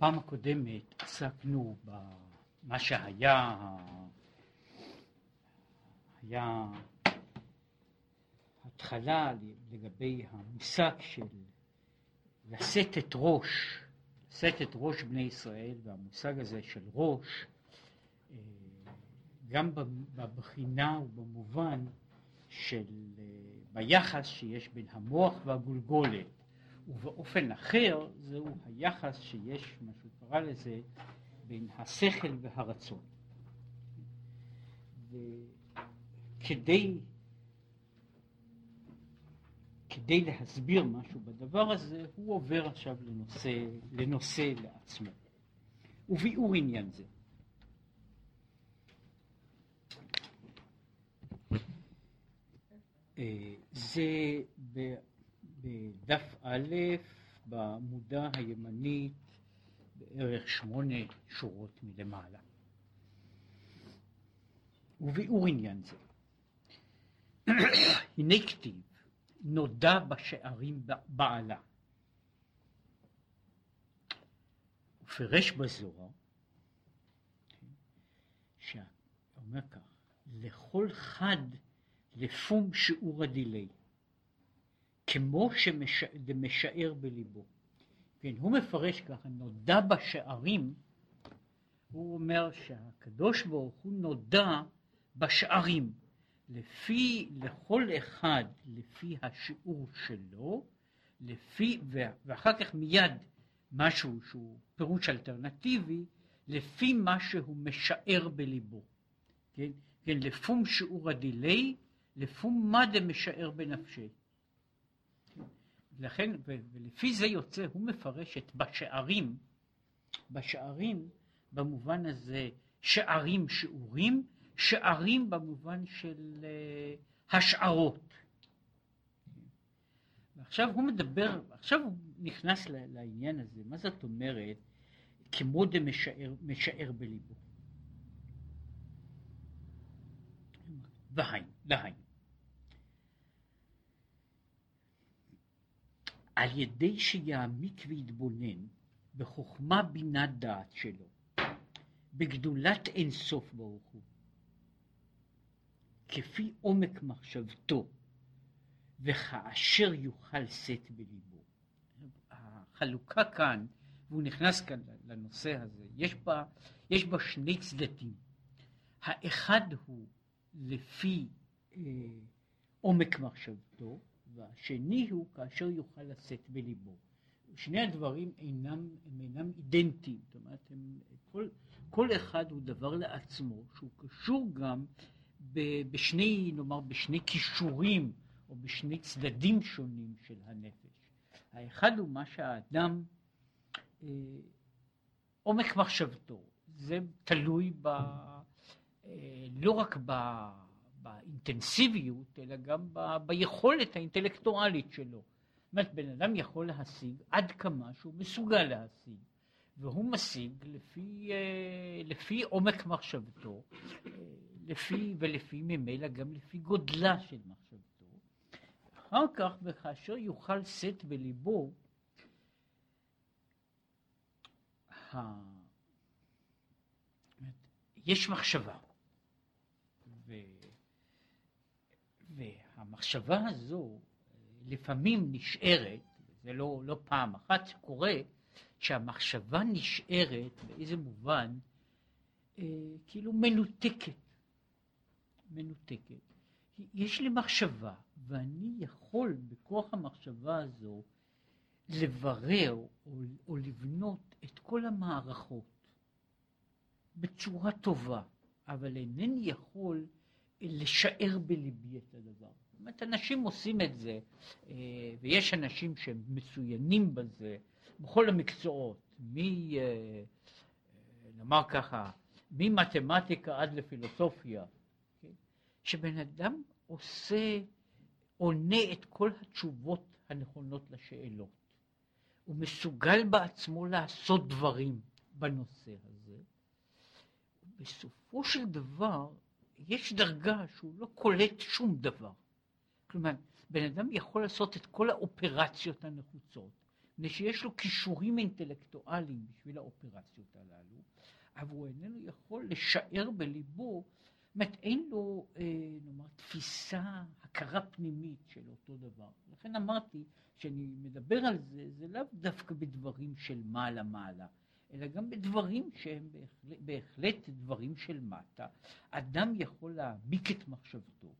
בפעם הקודמת עסקנו במה שהיה, היה התחלה לגבי המושג של לשאת את ראש, לשאת את ראש בני ישראל, והמושג הזה של ראש, אה, גם בבחינה ובמובן של, אה, ביחס שיש בין המוח והגולגולת, ובאופן אחר זהו היחס שיש, מה שהוא קרא לזה, בין השכל והרצון. וכדי כדי להסביר משהו בדבר הזה, הוא עובר עכשיו לנושא, לנושא לעצמו. וביאור עניין זה. אה, זה בדף א' בעמודה הימנית בערך שמונה שורות מלמעלה. וביאור עניין זה. הנה כתיב נודע בשערים בעלה. הוא פירש בזוהר, שאומר כך, לכל חד לפום שיעור הדילי, כמו שמשער בליבו. כן, הוא מפרש ככה, נודע בשערים, הוא אומר שהקדוש ברוך הוא נודע בשערים. לפי, לכל אחד לפי השיעור שלו, לפי, ואחר כך מיד משהו שהוא פירוש אלטרנטיבי, לפי מה שהוא משער בליבו. כן, כן לפום שיעור הדילי, לפום מה דמשער בנפשי. לכן, ולפי זה יוצא, הוא מפרש את בשערים, בשערים במובן הזה שערים שיעורים, שערים במובן של אה, השערות. ועכשיו הוא מדבר, עכשיו הוא נכנס לעניין הזה, מה זאת אומרת כמו דמשער בליבו. והי, להי. על ידי שיעמיק ויתבונן בחוכמה בינת דעת שלו, בגדולת אינסוף ברוך הוא, כפי עומק מחשבתו וכאשר יוכל שאת בליבו. החלוקה כאן, והוא נכנס כאן לנושא הזה, יש בה, יש בה שני צדדים. האחד הוא לפי אה, עומק מחשבתו, והשני הוא כאשר יוכל לשאת בליבו. שני הדברים אינם, הם אינם אידנטיים, זאת אומרת, הם, כל, כל אחד הוא דבר לעצמו, שהוא קשור גם בשני, נאמר, בשני כישורים או בשני צדדים שונים של הנפש. האחד הוא מה שהאדם, אה, עומק מחשבתו, זה תלוי ב, אה, לא רק ב, באינטנסיביות, אלא גם ב, ביכולת האינטלקטואלית שלו. זאת אומרת, בן אדם יכול להשיג עד כמה שהוא מסוגל להשיג. והוא משיג לפי, אה, לפי עומק מחשבתו, אה, לפי ולפי ממילא גם לפי גודלה של מחשבתו. אחר כך, וכאשר יוכל שאת בליבו. יש מחשבה, ו... והמחשבה הזו לפעמים נשארת, זה לא, לא פעם אחת קורה, שהמחשבה נשארת באיזה מובן אה, כאילו מנותקת. מנותקת. יש לי מחשבה, ואני יכול בכוח המחשבה הזו לברר או, או לבנות את כל המערכות בצורה טובה, אבל אינני יכול לשער בליבי את הדבר. אומרת, אנשים עושים את זה, אה, ויש אנשים שהם מצוינים בזה, בכל המקצועות, מ... אה, אה, נאמר ככה, ממתמטיקה עד לפילוסופיה, כן? שבן אדם עושה, עונה את כל התשובות הנכונות לשאלות. הוא מסוגל בעצמו לעשות דברים בנושא הזה. בסופו של דבר, יש דרגה שהוא לא קולט שום דבר. כלומר, בן אדם יכול לעשות את כל האופרציות הנחוצות, מפני שיש לו כישורים אינטלקטואליים בשביל האופרציות הללו, אבל הוא איננו יכול לשער בליבו, זאת אין לו, אה, נאמר, תפיסה, הכרה פנימית של אותו דבר. לכן אמרתי, כשאני מדבר על זה, זה לאו דווקא בדברים של מעלה-מעלה, אלא גם בדברים שהם בהחלט, בהחלט דברים של מטה. אדם יכול להעמיק את מחשבתו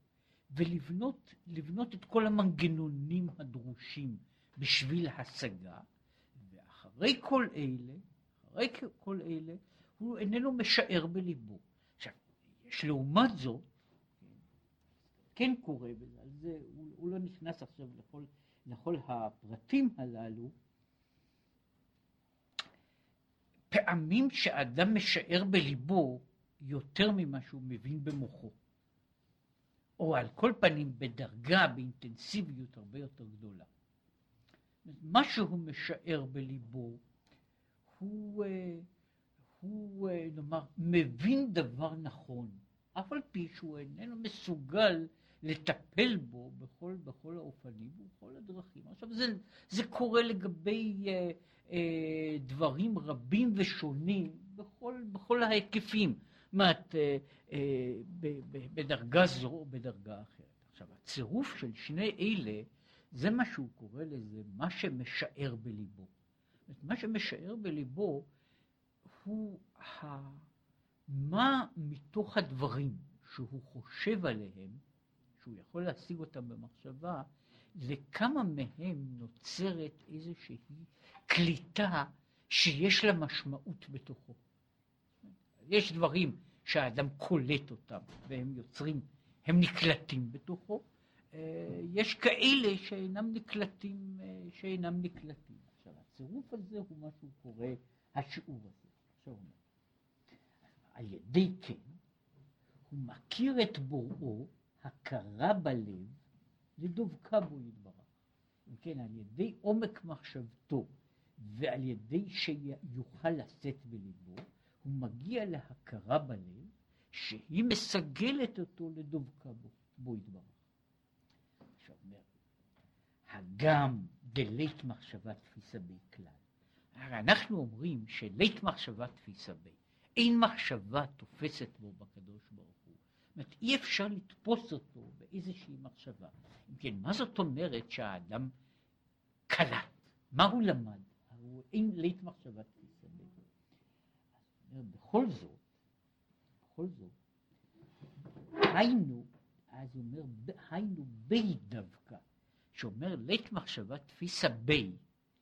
ולבנות את כל המנגנונים הדרושים בשביל השגה, ואחרי כל אלה, אחרי כל אלה, הוא איננו משער בליבו. עכשיו, יש לעומת זאת, כן קורה, ועל זה הוא, הוא לא נכנס עכשיו לכל, לכל הפרטים הללו, פעמים שאדם משער בליבו יותר ממה שהוא מבין במוחו, או על כל פנים בדרגה, באינטנסיביות הרבה יותר גדולה. מה שהוא משער בליבו הוא, אה, הוא אה, נאמר, מבין דבר נכון, אף על פי שהוא איננו מסוגל לטפל בו בכל, בכל האופנים ובכל הדרכים. עכשיו זה, זה קורה לגבי אה, אה, דברים רבים ושונים בכל, בכל ההיקפים, אומרת, אה, אה, בדרגה זו או בדרגה אחרת. עכשיו הצירוף של שני אלה זה מה שהוא קורא לזה, מה שמשער בליבו. מה שמשער בליבו הוא ה... מה מתוך הדברים שהוא חושב עליהם, שהוא יכול להשיג אותם במחשבה, לכמה מהם נוצרת איזושהי קליטה שיש לה משמעות בתוכו. יש דברים שהאדם קולט אותם והם יוצרים, הם נקלטים בתוכו, אה, יש כאלה שאינם נקלטים, אה, שאינם נקלטים. עכשיו, הצירוף הזה הוא מה שהוא קורא השיעור הזה. עכשיו על ידי כן, הוא מכיר את בוראו, הכרה בלב, לדבקה בו יתברך. אם כן, על ידי עומק מחשבתו ועל ידי שיוכל לשאת בליבו, הוא מגיע להכרה בלב שהיא מסגלת אותו לדבקה בו, בו יתברך. שאומר, הגם דלית מחשבה תפיסה בי כלל. הרי אנחנו אומרים שלית מחשבה תפיסה בי, אין מחשבה תופסת בו בקדוש ברוך הוא. זאת אומרת, אי אפשר לתפוס אותו באיזושהי מחשבה. אם כן, מה זאת אומרת שהאדם קלט? מה הוא למד? הוא אין לית מחשבה תפיסה. בכל זאת, בכל זאת, היינו אז הוא אומר, היינו בי דווקא, שאומר לית מחשבה תפיסה בי,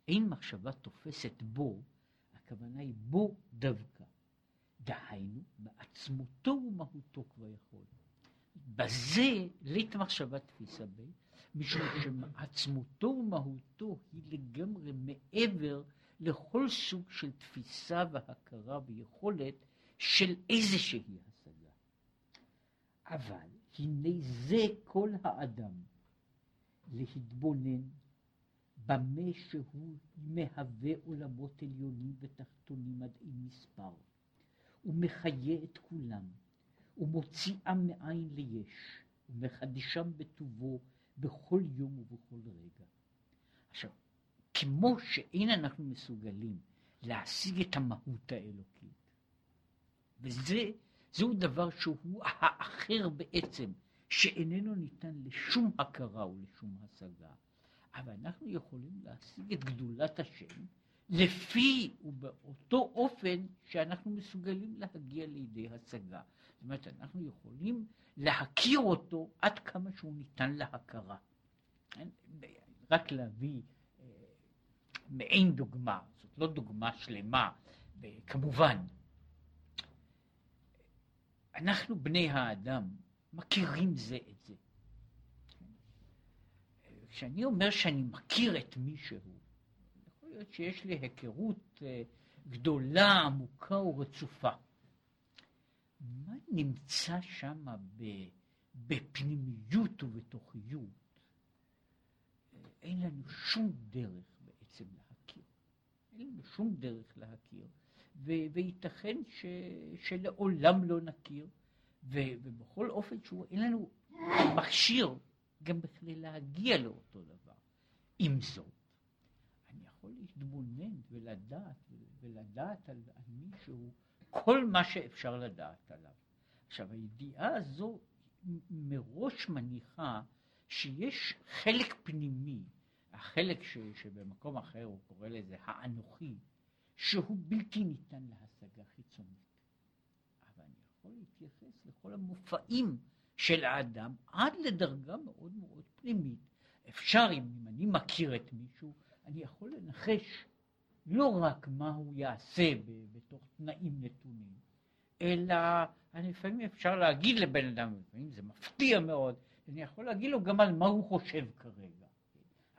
אין מחשבה תופסת בו, הכוונה היא בו דווקא. דהיינו, בעצמותו ומהותו כבר יכול. בזה לית מחשבה תפיסה בי, משום שעצמותו ומהותו היא לגמרי מעבר לכל סוג של תפיסה והכרה ויכולת של איזושהי השגה. אבל הנה זה כל האדם להתבונן במה שהוא מהווה עולמות עליונים ותחתונים עד אין מספר, ומחיה את כולם, ומוציאם מאין ליש, ומחדישם בטובו בכל יום ובכל רגע. עכשיו, כמו שאין אנחנו מסוגלים להשיג את המהות האלוקית, וזה זהו דבר שהוא האחר בעצם, שאיננו ניתן לשום הכרה ולשום השגה. אבל אנחנו יכולים להשיג את גדולת השם לפי ובאותו אופן שאנחנו מסוגלים להגיע לידי השגה. זאת אומרת, אנחנו יכולים להכיר אותו עד כמה שהוא ניתן להכרה. רק להביא מעין דוגמה, זאת לא דוגמה שלמה, כמובן, אנחנו בני האדם מכירים זה את זה. כשאני אומר שאני מכיר את מישהו, יכול להיות שיש לי היכרות אה, גדולה, עמוקה ורצופה. מה נמצא שם בפנימיות ובתוכיות? אין לנו שום דרך בעצם להכיר. אין לנו שום דרך להכיר. ו- וייתכן ש- שלעולם לא נכיר, ו- ובכל אופן שהוא אין לנו מכשיר גם בכדי להגיע לאותו דבר. עם זאת, אני יכול להתבונן ולדעת, ולדעת על, על מישהו כל מה שאפשר לדעת עליו. עכשיו, הידיעה הזו מראש מניחה שיש חלק פנימי, החלק ש, שבמקום אחר הוא קורא לזה האנוכי, שהוא בלתי ניתן להשגה חיצונית. אבל אני יכול להתייחס לכל המופעים של האדם עד לדרגה מאוד מאוד פנימית. אפשר, אם, אם אני מכיר את מישהו, אני יכול לנחש לא רק מה הוא יעשה בתוך תנאים נתונים, אלא אני לפעמים אפשר להגיד לבן אדם, לפעמים זה מפתיע מאוד, אני יכול להגיד לו גם על מה הוא חושב כרגע.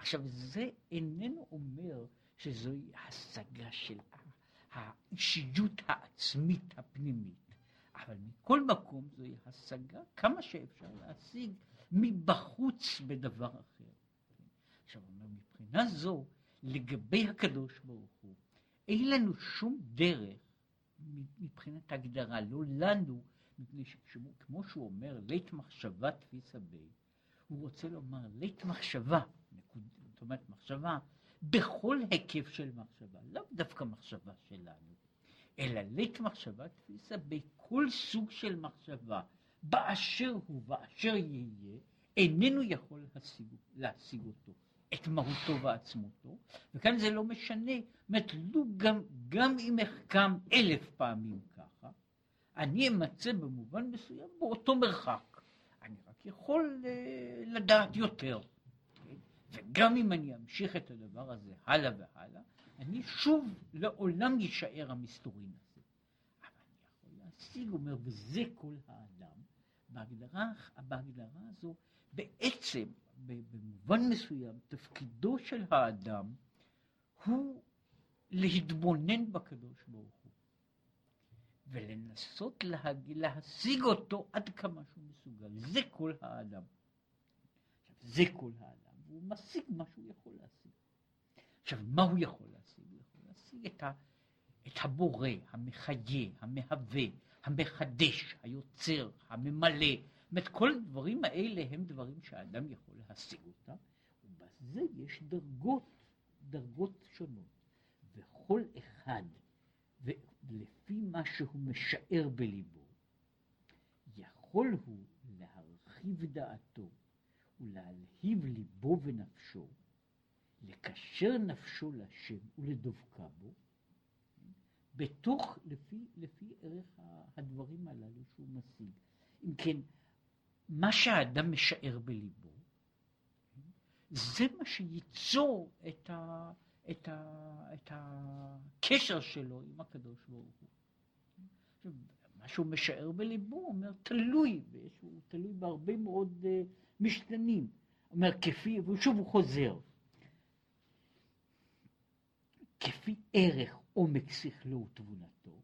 עכשיו, זה איננו אומר שזוהי השגה של האישיות העצמית הפנימית, אבל מכל מקום זוהי השגה כמה שאפשר להשיג מבחוץ בדבר אחר. עכשיו, מבחינה זו, לגבי הקדוש ברוך הוא, אין לנו שום דרך מבחינת ההגדרה, לא לנו, מפני שכמו שהוא אומר, לית מחשבה תפיסה בי, הוא רוצה לומר לית מחשבה, אומרת מחשבה, בכל היקף של מחשבה, לאו דווקא מחשבה שלנו, אלא לית מחשבה תפיסה בכל סוג של מחשבה, באשר הוא, באשר יהיה, איננו יכול להשיג, להשיג אותו. את מהותו ועצמותו, וכאן זה לא משנה, זאת אומרת, גם, גם אם אחכם אלף פעמים ככה, אני אמצא במובן מסוים באותו מרחק. אני רק יכול uh, לדעת יותר. וגם אם אני אמשיך את הדבר הזה הלאה והלאה, אני שוב לעולם יישאר המסתורין הזה. אבל אני יכול להשיג, אומר, וזה כל האדם, בהגדרה, בהגדרה הזו, בעצם במובן מסוים תפקידו של האדם הוא להתבונן בקדוש ברוך הוא ולנסות להג... להשיג אותו עד כמה שהוא מסוגל. זה כל האדם. זה כל האדם, והוא משיג מה שהוא יכול להשיג. עכשיו, מה הוא יכול להשיג? הוא יכול להשיג את, ה... את הבורא, המחיה, המהווה, המחדש, היוצר, הממלא, אומרת, כל הדברים האלה הם דברים שהאדם יכול להשיג אותם, ובזה יש דרגות, דרגות שונות. וכל אחד, ולפי מה שהוא משער בליבו, יכול הוא להרחיב דעתו ולהלהיב ליבו ונפשו, לקשר נפשו לשם ולדבקה בו, בתוך, לפי, לפי ערך הדברים הללו שהוא משיג. אם כן, מה שהאדם משער בליבו, זה מה שייצור את, ה, את, ה, את הקשר שלו עם הקדוש ברוך הוא. מה שהוא משער בליבו, הוא אומר, תלוי, הוא תלוי בהרבה מאוד uh, משתנים. אומר, כפי, ושוב הוא חוזר, כפי ערך עומק שכלו ותבונתו,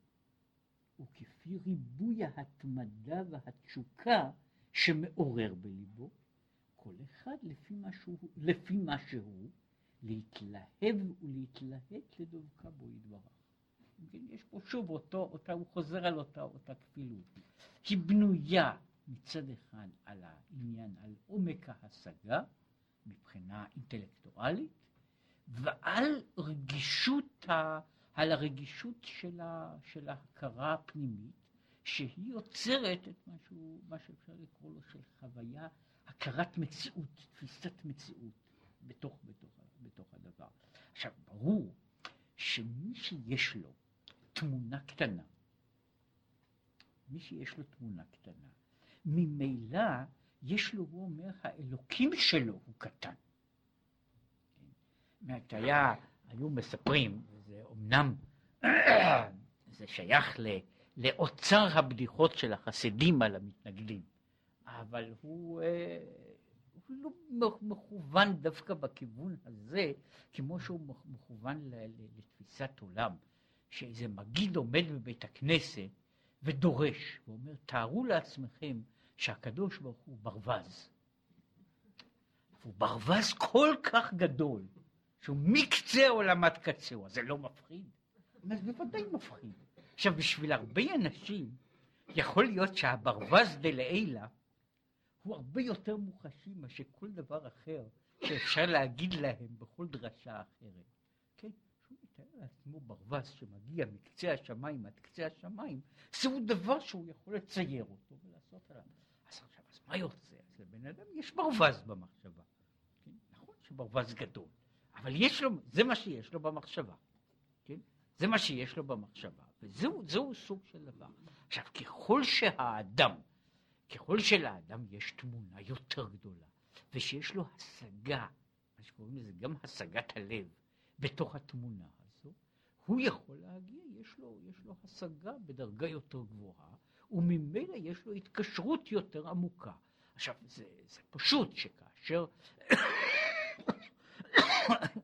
וכפי ריבוי ההתמדה והתשוקה שמעורר בליבו, כל אחד לפי מה שהוא, לפי מה שהוא להתלהב ולהתלהט לדבקה בו יתברך. כן, יש פה שוב אותו, אותה, הוא חוזר על אותה, אותה כפילות. היא בנויה מצד אחד על העניין, על עומק ההשגה מבחינה אינטלקטואלית, ועל רגישות, ה, על הרגישות של, ה, של ההכרה הפנימית, שהיא יוצרת את משהו, מה שאפשר לקרוא לו של חוויה, הכרת מציאות, תפיסת מציאות בתוך, בתוך, בתוך הדבר. עכשיו, ברור שמי שיש לו תמונה קטנה, מי שיש לו תמונה קטנה, ממילא יש לו, הוא אומר, האלוקים שלו הוא קטן. זאת היה, היו מספרים, זה אמנם, זה שייך ל... לאוצר הבדיחות של החסידים על המתנגדים, אבל הוא, אה, הוא לא מכוון דווקא בכיוון הזה, כמו שהוא מכוון לתפיסת עולם, שאיזה מגיד עומד בבית הכנסת ודורש, ואומר, תארו לעצמכם שהקדוש ברוך הוא ברווז. הוא ברווז כל כך גדול, שהוא מקצה העולם עד קצהו, אז זה לא מפחיד? זה בוודאי מפחיד. עכשיו, בשביל הרבה אנשים, יכול להיות שהברווז דלעילה הוא הרבה יותר מוחשי מאשר כל דבר אחר שאפשר להגיד להם בכל דרשה אחרת. כן? מתאר לעצמו ברווז שמגיע מקצה השמיים עד קצה השמיים, זהו דבר שהוא יכול לצייר אותו ולעשות עליו. מה יוצא? אז לבן אדם יש ברווז במחשבה. כן? נכון שברווז גדול, אבל יש לו, זה מה שיש לו במחשבה. כן? זה מה שיש לו במחשבה, וזהו סוג של דבר. עכשיו, ככל שהאדם, ככל שלאדם יש תמונה יותר גדולה, ושיש לו השגה, מה שקוראים לזה גם השגת הלב, בתוך התמונה הזו, הוא יכול להגיע, יש לו, יש לו השגה בדרגה יותר גבוהה, וממילא יש לו התקשרות יותר עמוקה. עכשיו, זה, זה פשוט שכאשר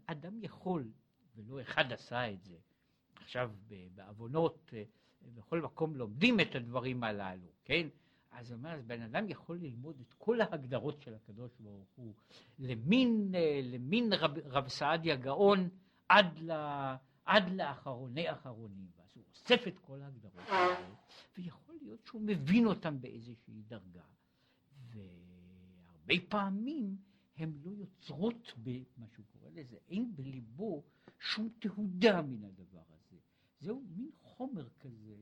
אדם יכול, ולא אחד עשה את זה, עכשיו בעוונות, אה, בכל מקום לומדים את הדברים הללו, כן? אז הוא אומר, בן אדם יכול ללמוד את כל ההגדרות של הקדוש ברוך הוא, למין, אה, למין רב, רב סעדיה גאון עד, ל, עד לאחרוני אחרונים, ואז הוא אוסף את כל ההגדרות האלה, ויכול להיות שהוא מבין אותן באיזושהי דרגה, והרבה פעמים הן לא יוצרות במה שהוא קורא לזה, אין בליבו שום תהודה מן הדבר הזה. זהו מין חומר כזה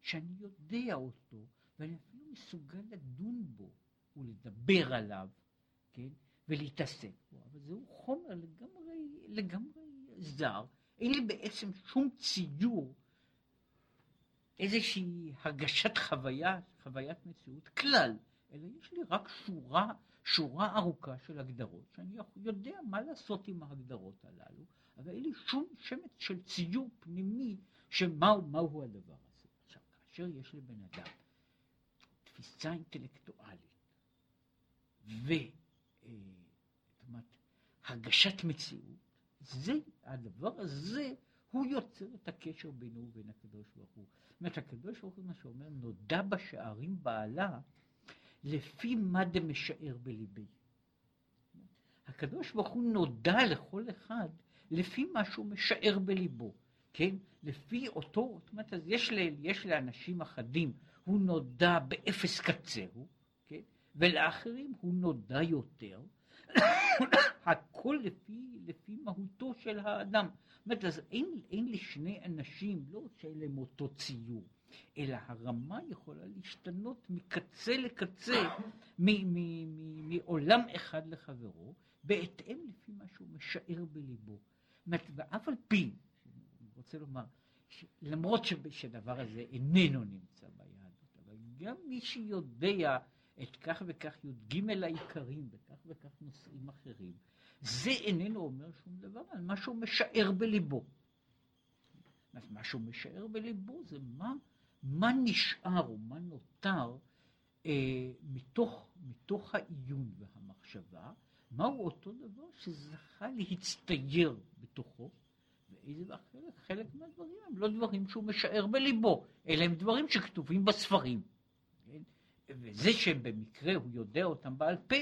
שאני יודע אותו, ואני אפילו מסוגל לדון בו ולדבר עליו, כן, ולהתעסק בו, אבל זהו חומר לגמרי, לגמרי זר, אין לי בעצם שום ציור, איזושהי הרגשת חוויה, חוויית מציאות כלל, אלא יש לי רק שורה, שורה ארוכה של הגדרות, שאני יודע מה לעשות עם ההגדרות הללו, אבל אין לי שום שמץ של ציור פנימי שמהו מהו הדבר הזה. עכשיו, כאשר יש לבן אדם תפיסה אינטלקטואלית והרגשת אה, מציאות, זה, הדבר הזה, הוא יוצר את הקשר בינו ובין הקדוש ברוך הוא. זאת אומרת, הקדוש ברוך הוא, מה שאומר, נודע בשערים בעלה, לפי מה דמשער בליבי. הקדוש ברוך הוא נודע לכל אחד לפי מה שהוא משער בליבו, כן? לפי אותו, זאת אומרת, אז יש, ל, יש לאנשים אחדים, הוא נודע באפס קצהו, כן? ולאחרים הוא נודע יותר, הכל לפי, לפי מהותו של האדם. אומרת, אז אין, אין לשני אנשים, לא שאין להם אותו ציור, אלא הרמה יכולה להשתנות מקצה לקצה, מעולם אחד לחברו, בהתאם לפי מה שהוא משער בליבו. ואף על פי, אני רוצה לומר, למרות שהדבר הזה איננו נמצא ביהדות, אבל גם מי שיודע את כך וכך י"ג העיקרים וכך וכך נושאים אחרים, זה איננו אומר שום דבר על מה שהוא משער בליבו. מה שהוא משער בליבו זה מה, מה נשאר או מה נותר אה, מתוך, מתוך העיון והמחשבה, מהו אותו דבר שזכה להצטייר בתוכו, ואיזה חלק, חלק מהדברים הם לא דברים שהוא משער בליבו, אלא הם דברים שכתובים בספרים. כן? וזה שבמקרה הוא יודע אותם בעל פה,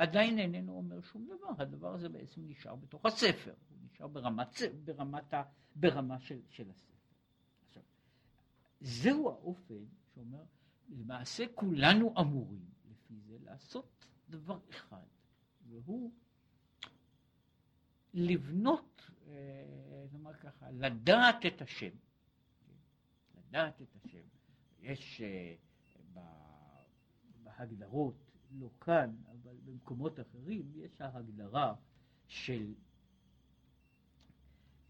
עדיין איננו אומר שום דבר, הדבר הזה בעצם נשאר בתוך הספר, הוא נשאר ברמת, ברמת ה, ברמה של, של הספר. עכשיו, זהו האופן שאומר, למעשה כולנו אמורים לפי זה לעשות דבר אחד, והוא לבנות, אה, נאמר ככה, לדעת את השם. לדעת את השם. יש אה, בהגדרות, לא כאן, במקומות אחרים, יש ההגדרה של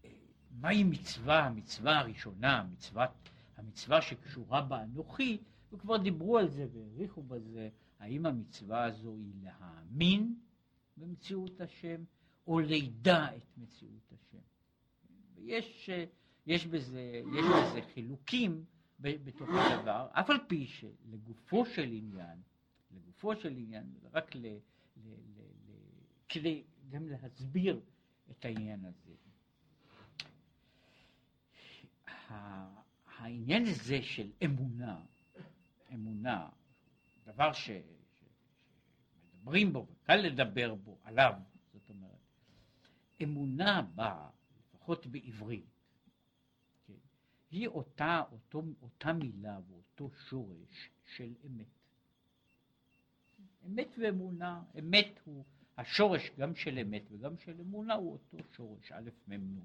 אה, מהי מצווה, המצווה הראשונה, המצווה, המצווה שקשורה באנוכי, וכבר דיברו על זה והעריכו בזה, האם המצווה הזו היא להאמין במציאות השם, או לידע את מציאות השם. ויש יש בזה, יש בזה חילוקים בתוך הדבר, אף על פי שלגופו של עניין, לגופו של עניין, רק ל, כדי גם להסביר את העניין הזה. העניין הזה של אמונה, אמונה, דבר ש, שמדברים בו וקל לדבר בו, עליו, זאת אומרת, אמונה בה, לפחות בעברית, כן, היא אותה, אותו, אותה מילה ואותו שורש של אמת. אמת ואמונה, אמת הוא השורש גם של אמת וגם של אמונה הוא אותו שורש, א' מ'.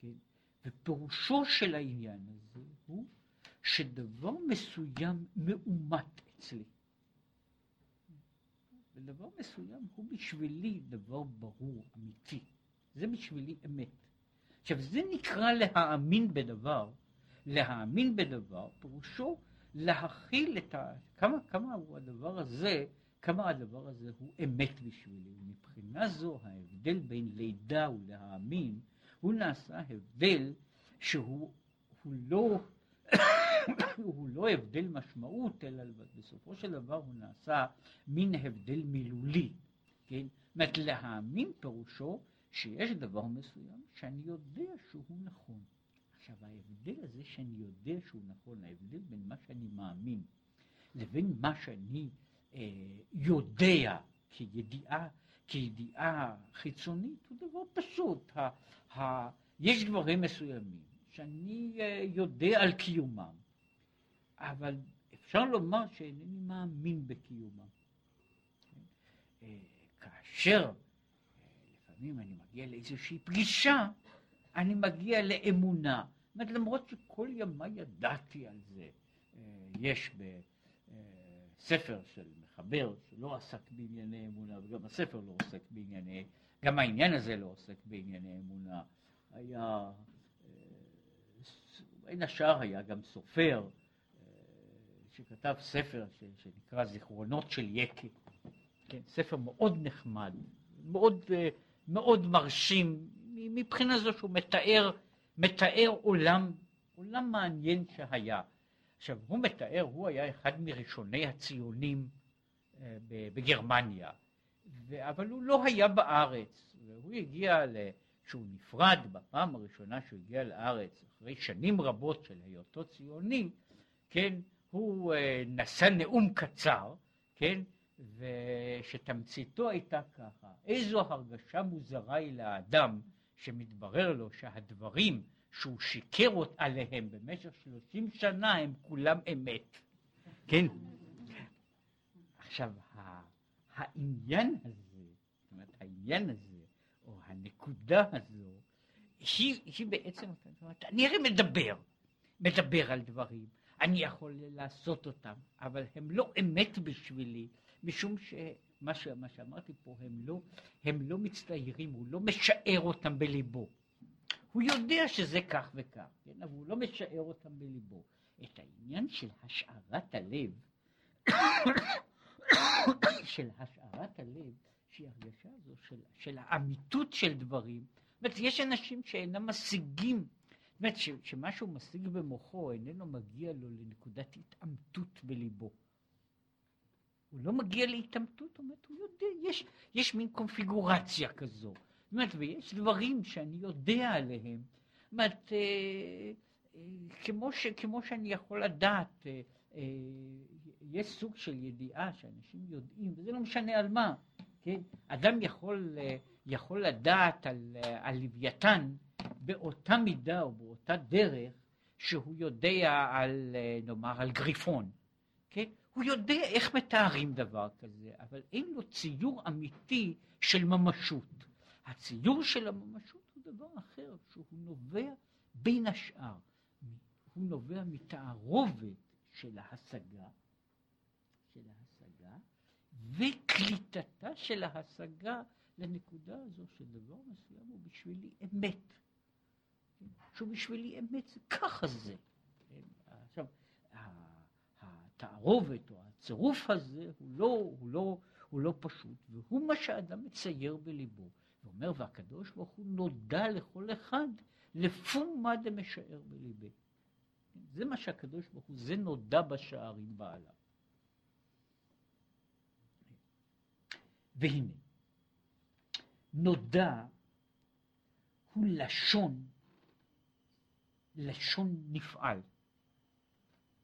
כן? ופירושו של העניין הזה הוא שדבר מסוים מאומת אצלי. ודבר מסוים הוא בשבילי דבר ברור, אמיתי. זה בשבילי אמת. עכשיו, זה נקרא להאמין בדבר. להאמין בדבר, פירושו להכיל את ה... כמה, כמה הוא הדבר הזה, כמה הדבר הזה הוא אמת בשבילי. מבחינה זו, ההבדל בין לידה ולהאמין, הוא נעשה הבדל שהוא לא, הוא לא הבדל משמעות, אלא בסופו של דבר הוא נעשה מין הבדל מילולי, כן? זאת אומרת, להאמין פירושו שיש דבר מסוים שאני יודע שהוא נכון. עכשיו ההבדל הזה שאני יודע שהוא נכון, ההבדל בין מה שאני מאמין לבין מה שאני אה, יודע כידיעה, כידיעה חיצונית הוא דבר פשוט. ה, ה, יש דברים מסוימים שאני אה, יודע על קיומם, אבל אפשר לומר שאינני מאמין בקיומם. אה, כאשר לפעמים אני מגיע לאיזושהי פגישה, אני מגיע לאמונה. אומרת, למרות שכל ימי ידעתי על זה, אה, יש בספר של מחבר שלא עסק בענייני אמונה, וגם הספר לא עוסק בענייני, גם העניין הזה לא עוסק בענייני אמונה. היה, אה, בין השאר היה גם סופר אה, שכתב ספר שנקרא זיכרונות של יקי, כן, ספר מאוד נחמד, מאוד, מאוד מרשים, מבחינה זו שהוא מתאר, מתאר עולם, עולם מעניין שהיה. עכשיו, הוא מתאר, הוא היה אחד מראשוני הציונים אה, בגרמניה, אבל הוא לא היה בארץ, והוא הגיע, כשהוא נפרד בפעם הראשונה שהוא הגיע לארץ, אחרי שנים רבות של היותו ציוני, כן, הוא אה, נשא נאום קצר, כן, ושתמציתו הייתה ככה, איזו הרגשה מוזרה היא לאדם שמתברר לו שהדברים שהוא שיקר עליהם במשך שלושים שנה הם כולם אמת, כן? עכשיו, העניין הזה, זאת אומרת, העניין הזה, או הנקודה הזו, היא, היא בעצם, זאת אומרת, אני הרי מדבר, מדבר על דברים, אני יכול לעשות אותם, אבל הם לא אמת בשבילי, משום ש... מה, ש, מה שאמרתי פה, הם לא, הם לא מצטיירים, הוא לא משער אותם בליבו. הוא יודע שזה כך וכך, כן? אבל הוא לא משער אותם בליבו. את העניין של השערת הלב, של השערת הלב, שהיא הרגשה הזו של, של האמיתות של דברים. זאת אומרת, יש אנשים שאינם משיגים, זאת אומרת, שמה שהוא משיג במוחו איננו מגיע לו לנקודת התעמתות בליבו. הוא לא מגיע להתעמתות, זאת אומרת, הוא יודע, יש, יש מין קונפיגורציה כזו. זאת אומרת, ויש דברים שאני יודע עליהם. זאת אומרת, אה, אה, כמו, ש, כמו שאני יכול לדעת, אה, אה, יש סוג של ידיעה שאנשים יודעים, וזה לא משנה על מה, כן? אדם יכול, אה, יכול לדעת על, אה, על לוויתן באותה מידה או באותה דרך שהוא יודע על, אה, נאמר, על גריפון, כן? הוא יודע איך מתארים דבר כזה, אבל אין לו ציור אמיתי של ממשות. הציור של הממשות הוא דבר אחר, שהוא נובע בין השאר, הוא נובע מתערובת של ההשגה, של ההשגה, וקליטתה של ההשגה לנקודה הזו שדבר מסוים הוא בשבילי אמת. שהוא בשבילי אמת, ככה זה. עכשיו, התערובת או הצירוף הזה הוא לא, הוא לא, הוא לא פשוט, והוא מה שאדם מצייר בליבו. הוא אומר, והקדוש ברוך הוא נודע לכל אחד לפום מה דמשער בליבי. זה מה שהקדוש ברוך הוא, זה נודע בשערים בעליו. והנה, נודע הוא לשון, לשון נפעל.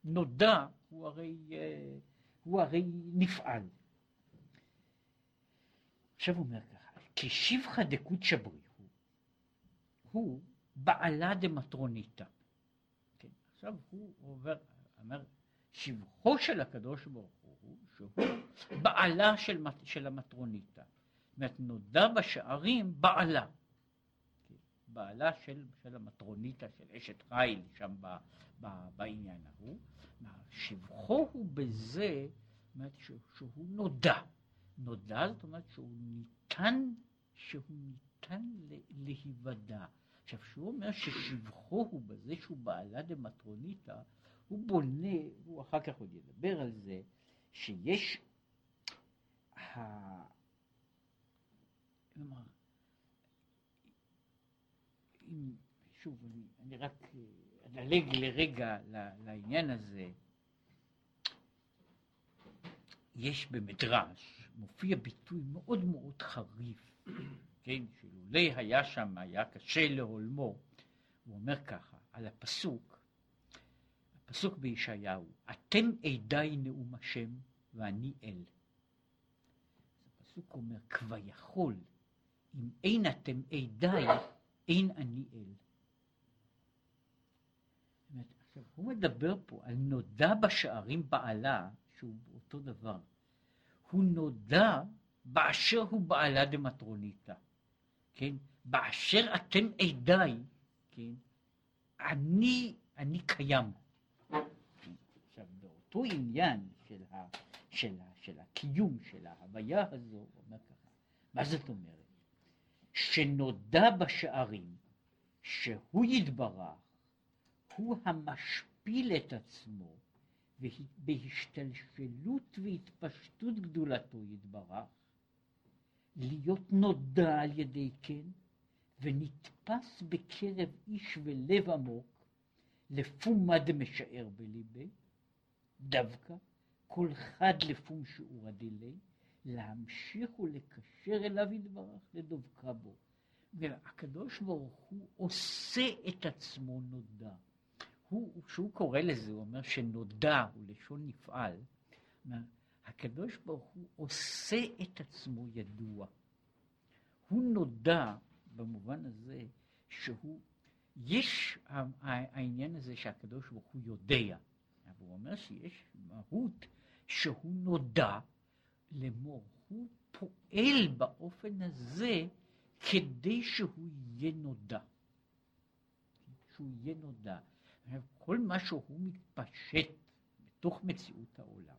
נודע הוא הרי, אה, הוא הרי נפעל. עכשיו הוא אומר ככה, כשבחא דקות בריחו, הוא בעלה דמטרוניתא. כן, עכשיו הוא עובר, אומר, שבחו של הקדוש ברוך הוא, שהוא בעלה של, של המטרוניתא. זאת אומרת, נודע בשערים בעלה. כן, בעלה של, של המטרוניתא, של אשת חיל, שם ב, ב, בעניין ההוא. שבחו הוא בזה, אומרת, שהוא נודע. נודע זאת אומרת שהוא ניתן, שהוא ניתן להיוודע. עכשיו, כשהוא אומר ששבחו הוא בזה שהוא בעלה דמטרוניתא, הוא בונה, הוא אחר כך עוד ידבר על זה, שיש. כלומר, אם, שוב, אני, אני רק אדלג לרגע לעניין הזה, יש במדרש, מופיע ביטוי מאוד מאוד חריף, כן, שלולא היה שם, היה קשה להולמו, הוא אומר ככה, על הפסוק, הפסוק בישעיהו, אתם עדיי נאום השם ואני אל. הפסוק אומר, כביכול, אם אין אתם עדיי, אין אני אל. עכשיו, הוא מדבר פה על נודע בשערים בעלה, שהוא אותו דבר. הוא נודע באשר הוא בעלה דמטרוניתא, כן? באשר אתם עדיי, כן? אני, אני קיים. עכשיו, באותו עניין של, ה, של, ה, של הקיום, של ההוויה הזו, אומר ככה, מה זאת אומרת? שנודע בשערים שהוא יתברך, הוא המשפיל את עצמו בהשתלשלות והתפשטות גדולתו יתברך, להיות נודע על ידי כן, ונתפס בקרב איש ולב עמוק, לפום מה דמשער בליבי, דווקא, כל חד לפום שיעורא דילי, להמשיך ולקשר אליו יתברך לדבקה בו. והקדוש ברוך הוא עושה את עצמו נודע. הוא, כשהוא קורא לזה, הוא אומר שנודע הוא לשון נפעל, הקדוש ברוך הוא עושה את עצמו ידוע. הוא נודע במובן הזה שהוא, יש העניין הזה שהקדוש ברוך הוא יודע, אבל הוא אומר שיש מהות שהוא נודע לאמור, הוא פועל באופן הזה כדי שהוא יהיה נודע. שהוא יהיה נודע. כל מה שהוא מתפשט בתוך מציאות העולם,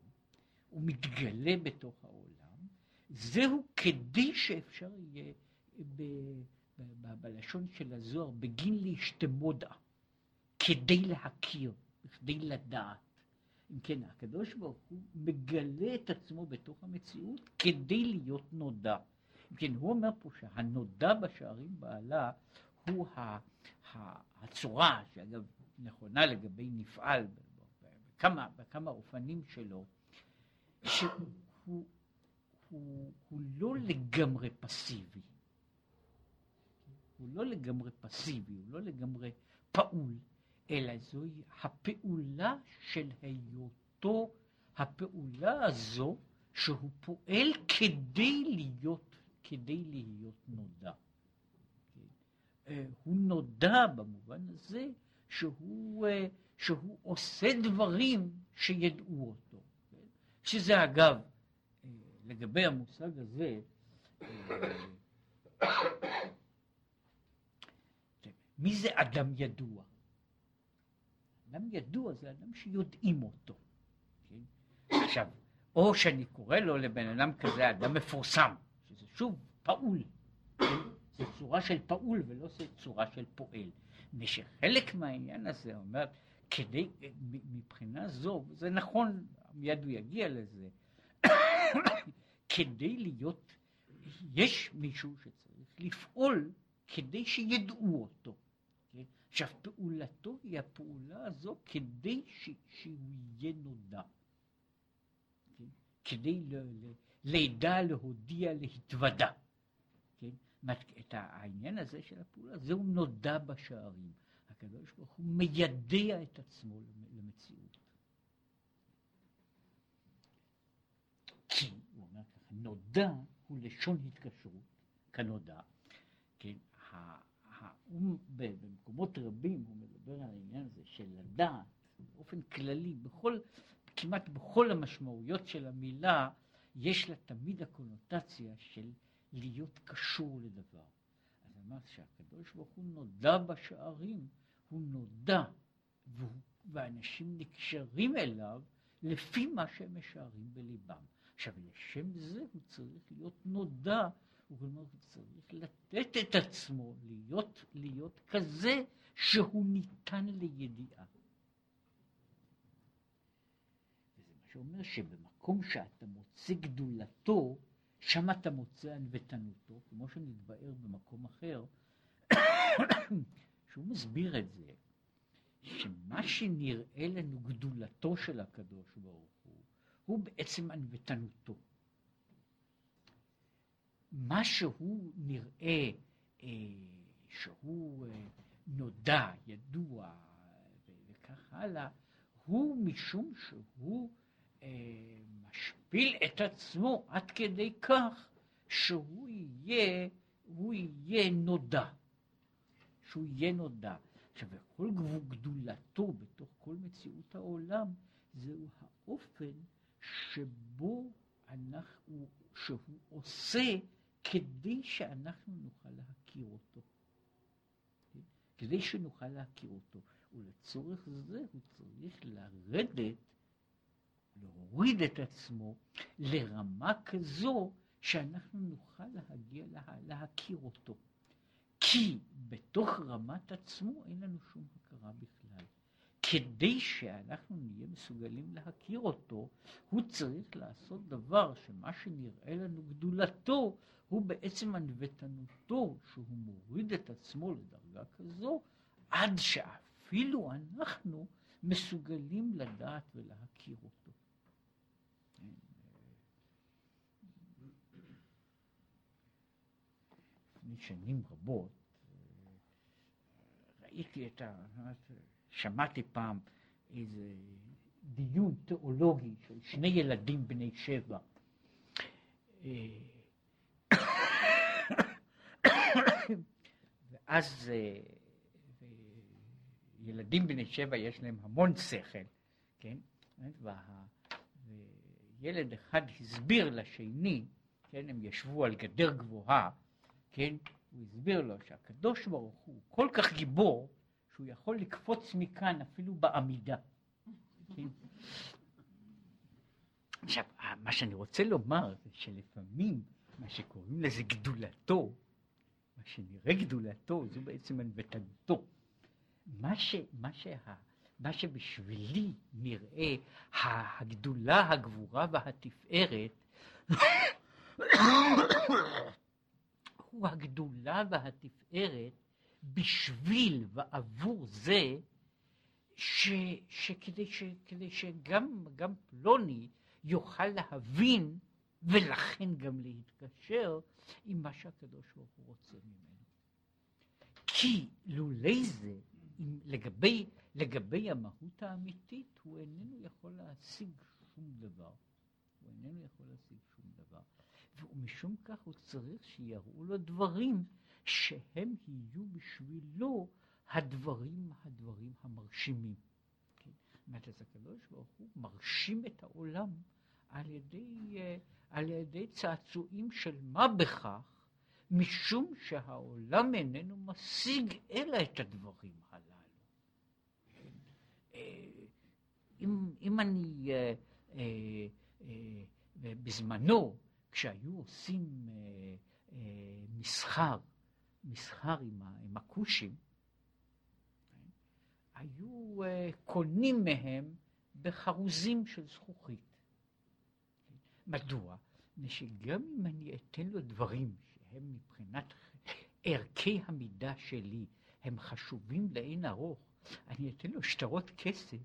הוא מתגלה בתוך העולם, זהו כדי שאפשר יהיה, ב, ב, ב, בלשון של הזוהר, בגין להשתמודה, כדי להכיר, כדי לדעת. אם כן, הקדוש ברוך הוא מגלה את עצמו בתוך המציאות כדי להיות נודע. אם כן, הוא אומר פה שהנודע בשערים בעלה הוא הצורה, שאגב נכונה לגבי נפעל בכמה, בכמה אופנים שלו, שהוא הוא, הוא לא לגמרי פסיבי. הוא לא לגמרי פסיבי, הוא לא לגמרי פעול, אלא זוהי הפעולה של היותו, הפעולה הזו שהוא פועל כדי להיות, כדי להיות נודע. אה, הוא נודע במובן הזה שהוא, אה, שהוא עושה דברים שידעו אותו. שזה אגב, אה, לגבי המושג הזה, מי זה אדם ידוע? אדם ידוע זה אדם שיודעים אותו. כן? עכשיו, או שאני קורא לו לבן אדם כזה אדם מפורסם, שזה שוב פעול, כן? זו צורה של פעול ולא צורה של פועל. ושחלק מהעניין הזה אומר, כדי, מבחינה זו, זה נכון, מיד הוא יגיע לזה, כדי להיות, יש מישהו שצריך לפעול כדי שידעו אותו. כן? עכשיו, פעולתו היא הפעולה הזו כדי ש, שהוא יהיה נודע. כן? כדי לידע, להודיע, להתוודע. את העניין הזה של הפעולה, זהו נודע בשערים. הקדוש ברוך הוא מיידע את עצמו למציאות. כי, הוא אומר ככה, נודע הוא לשון התקשרות, כנודע, כן, הוא, במקומות רבים הוא מדבר על העניין הזה של לדעת באופן כללי, בכל, כמעט בכל המשמעויות של המילה, יש לה תמיד הקונוטציה של להיות קשור לדבר. אז שאמר שהקדוש ברוך הוא נודע בשערים, הוא נודע, והוא, ואנשים נקשרים אליו לפי מה שהם משערים בליבם. עכשיו, לשם זה הוא צריך להיות נודע, הוא כלומר, הוא צריך לתת את עצמו, להיות, להיות כזה שהוא ניתן לידיעה. וזה מה שאומר שבמקום שאתה מוצא גדולתו, שם אתה מוצא ענוותנותו, כמו שנתבאר במקום אחר, שהוא מסביר את זה, שמה שנראה לנו גדולתו של הקדוש ברוך הוא, הוא בעצם ענוותנותו. מה שהוא נראה אה, שהוא אה, נודע, ידוע וכך הלאה, הוא משום שהוא אה, משפיל את עצמו עד כדי כך שהוא יהיה, הוא יהיה נודע. שהוא יהיה נודע. עכשיו, כל גדולתו בתוך כל מציאות העולם, זהו האופן שבו אנחנו, שהוא עושה כדי שאנחנו נוכל להכיר אותו. כדי שנוכל להכיר אותו. ולצורך זה הוא צריך לרדת, להוריד את עצמו לרמה כזו שאנחנו נוכל להגיע לה, להכיר אותו. כי בתוך רמת עצמו אין לנו שום הכרה בכלל. כדי שאנחנו נהיה מסוגלים להכיר אותו, הוא צריך לעשות דבר שמה שנראה לנו גדולתו, הוא בעצם ענוותנותו, שהוא מוריד את עצמו לדרגה כזו, עד שאפילו אנחנו מסוגלים לדעת ולהכיר אותו. לפני שנים רבות ראיתי את ה... שמעתי פעם איזה דיון תיאולוגי של שני ילדים בני שבע. ואז אה, ילדים בני שבע יש להם המון שכל, כן? וילד אחד הסביר לשני, כן, הם ישבו על גדר גבוהה, כן, הוא הסביר לו שהקדוש ברוך הוא כל כך גיבור, שהוא יכול לקפוץ מכאן אפילו בעמידה. כן? עכשיו, מה שאני רוצה לומר זה שלפעמים מה שקוראים לזה גדולתו, מה שנראה גדולתו, זו בעצם ענוותנותו. מה, ש, מה, שה, מה שבשבילי נראה הגדולה, הגבורה והתפארת, הוא הגדולה והתפארת בשביל ועבור זה ש, שכדי, שכדי שגם גם פלוני יוכל להבין ולכן גם להתקשר עם מה שהקדוש ברוך הוא רוצה ממנו. כי לולי זה, לגבי, לגבי המהות האמיתית, הוא איננו יכול להשיג שום דבר. הוא איננו יכול להשיג שום דבר. ומשום כך הוא צריך שיראו לו דברים שהם יהיו בשבילו הדברים, הדברים המרשימים. כן? זאת אומרת, אז הקדוש ברוך הוא מרשים את העולם על ידי, אה, על ידי צעצועים של מה בכך, משום שהעולם איננו משיג אלא את הדברים הללו. כן? אה, אם, אם אני, אה, בזמנו, כשהיו עושים מסחר מסחר עם, עם הכושים, היו uh, קונים מהם בחרוזים של זכוכית. מדוע? מפני שגם אם אני אתן לו דברים שהם מבחינת ערכי המידה שלי, הם חשובים לאין ארוך, אני אתן לו שטרות כסף,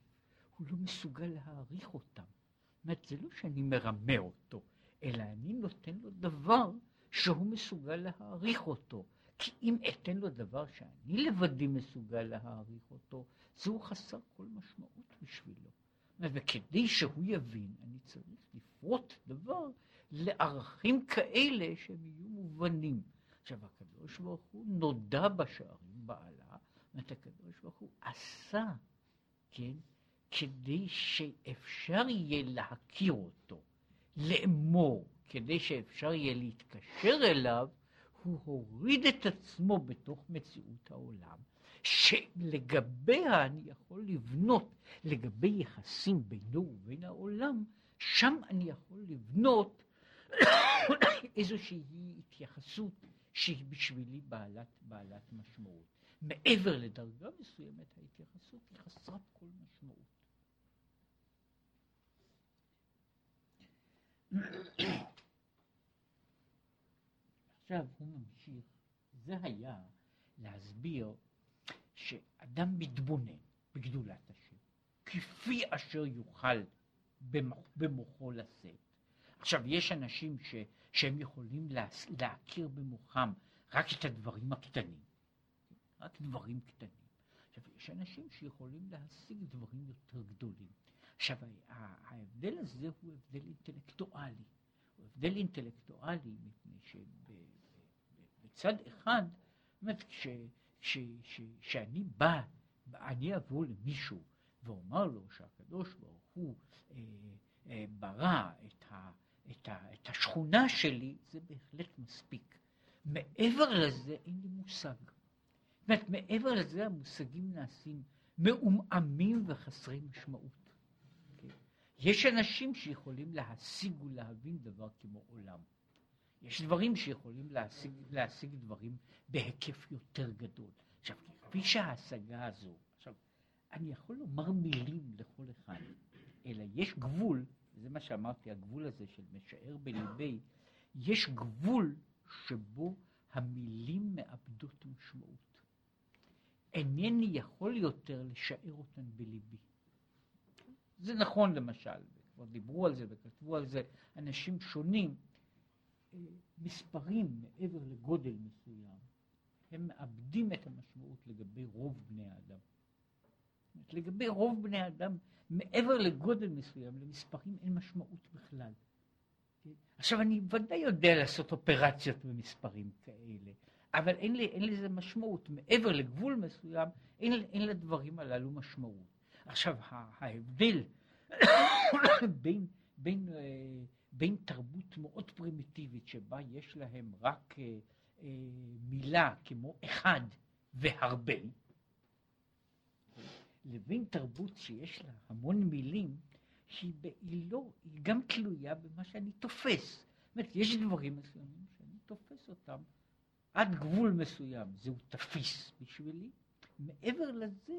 הוא לא מסוגל להעריך אותם. זאת אומרת, זה לא שאני מרמה אותו, אלא אני נותן לו דבר שהוא מסוגל להעריך אותו. כי אם אתן לו דבר שאני לבדי מסוגל להעריך אותו, זהו חסר כל משמעות בשבילו. וכדי שהוא יבין, אני צריך לפרוט דבר לערכים כאלה שהם יהיו מובנים. עכשיו, הקדוש ברוך הוא נודע בשערים בעלה, זאת הקדוש ברוך הוא עשה, כן, כדי שאפשר יהיה להכיר אותו, לאמור, כדי שאפשר יהיה להתקשר אליו, הוא הוריד את עצמו בתוך מציאות העולם, שלגביה אני יכול לבנות, לגבי יחסים בינו ובין העולם, שם אני יכול לבנות איזושהי התייחסות שהיא בשבילי בעלת, בעלת משמעות. מעבר לדרגה מסוימת ההתייחסות היא חסרת כל משמעות. עכשיו הוא ממשיך, זה היה להסביר שאדם מתבונן בגדולת השם, כפי אשר יוכל במוחו לשאת. עכשיו, יש אנשים ש, שהם יכולים לה, להכיר במוחם רק את הדברים הקטנים, רק דברים קטנים. עכשיו, יש אנשים שיכולים להשיג דברים יותר גדולים. עכשיו, ההבדל הזה הוא הבדל אינטלקטואלי. הוא הבדל אינטלקטואלי מפני שבצד אחד, זאת אומרת, כשאני בא, אני אבוא למישהו ואומר לו שהקדוש ברוך הוא אה, אה, ברא את, ה, את, ה, את השכונה שלי, זה בהחלט מספיק. מעבר לזה אין לי מושג. זאת אומרת, מעבר לזה המושגים נעשים מעומעמים וחסרי משמעות. יש אנשים שיכולים להשיג ולהבין דבר כמו עולם. יש דברים שיכולים להשיג, להשיג דברים בהיקף יותר גדול. עכשיו, כפי שההשגה הזו, עכשיו, אני יכול לומר מילים לכל אחד, אלא יש גבול, זה מה שאמרתי, הגבול הזה של משער בליבי, יש גבול שבו המילים מאבדות משמעות. אינני יכול יותר לשער אותן בליבי. זה נכון למשל, כבר דיברו על זה וכתבו על זה אנשים שונים, אה, מספרים מעבר לגודל מסוים, הם מאבדים את המשמעות לגבי רוב בני האדם. לגבי רוב בני האדם, מעבר לגודל מסוים, למספרים אין משמעות בכלל. עכשיו, אני ודאי יודע לעשות אופרציות במספרים כאלה, אבל אין, לי, אין לזה משמעות. מעבר לגבול מסוים, אין, אין לדברים הללו משמעות. עכשיו, ההבדל בין, בין, אה, בין תרבות מאוד פרימיטיבית, שבה יש להם רק אה, אה, מילה כמו אחד והרבה, לבין תרבות שיש לה המון מילים, שהיא, היא, לא, היא גם תלויה במה שאני תופס. זאת אומרת, יש דברים מסוימים שאני תופס אותם עד גבול מסוים, זהו תפיס בשבילי. מעבר לזה,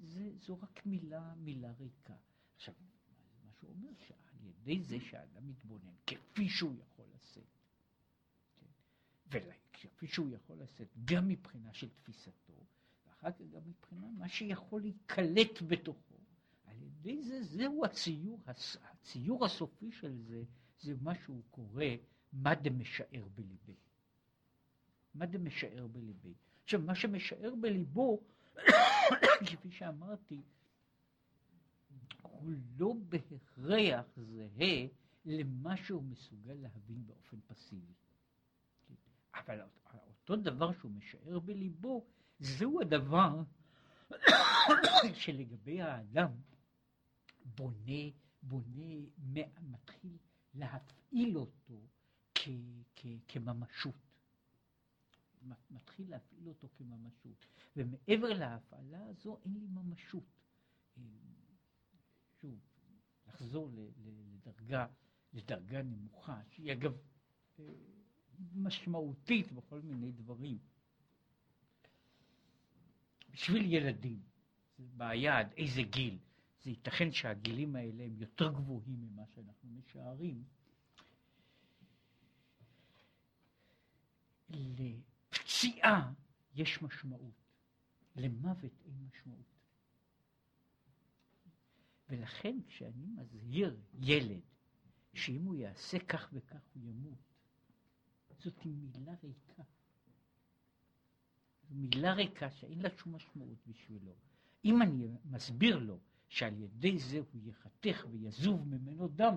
זה, זו רק מילה, מילה ריקה. עכשיו, מה שהוא אומר, שעל ידי זה שהאדם מתבונן, כפי שהוא יכול לשאת, כן? וכפי שהוא יכול לשאת, גם מבחינה של תפיסתו, ואחר כך גם מבחינה מה שיכול להיקלט בתוכו, על ידי זה, זהו הציור, הציור הסופי של זה, זה מה שהוא קורא מה דמשער בליבי. מה דמשער בליבי. עכשיו, מה שמשער בליבו כפי שאמרתי, הוא לא בהכרח זהה למה שהוא מסוגל להבין באופן פסיבי. אבל אותו דבר שהוא משער בליבו, זהו הדבר שלגבי האדם בונה, בונה, מתחיל להפעיל אותו כ, כ, כממשות. מתחיל להפעיל אותו כממשות. ומעבר להפעלה הזו אין לי ממשות. אה, שוב, לחזור לדרגה, לדרגה נמוכה, שהיא אגב אה, משמעותית בכל מיני דברים. בשביל ילדים, זה בעיה עד איזה גיל, זה ייתכן שהגילים האלה הם יותר גבוהים ממה שאנחנו משערים. לפציעה יש משמעות. למוות אין משמעות. ולכן כשאני מזהיר ילד שאם הוא יעשה כך וכך הוא ימות, זאת מילה ריקה. זו מילה ריקה שאין לה שום משמעות בשבילו. אם אני מסביר לו שעל ידי זה הוא ייחתך ויזוב ממנו דם,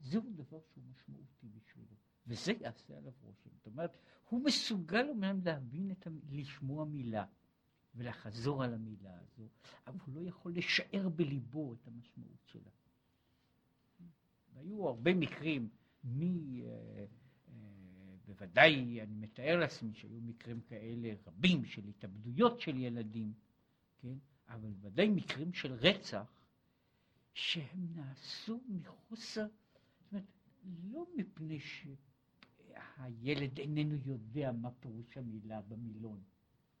זהו דבר שהוא משמעותי בשבילו, וזה יעשה עליו רושם. זאת אומרת, הוא מסוגל אומנם להבין, את, לשמוע מילה, ולחזור על המילה הזו, אבל הוא לא יכול לשער בליבו את המשמעות שלה. והיו הרבה מקרים, מ... אה, אה, בוודאי אני מתאר לעצמי שהיו מקרים כאלה רבים של התאבדויות של ילדים, כן? אבל ודאי מקרים של רצח שהם נעשו מחוסר, זאת אומרת, לא מפני שהילד איננו יודע מה פירוש המילה במילון,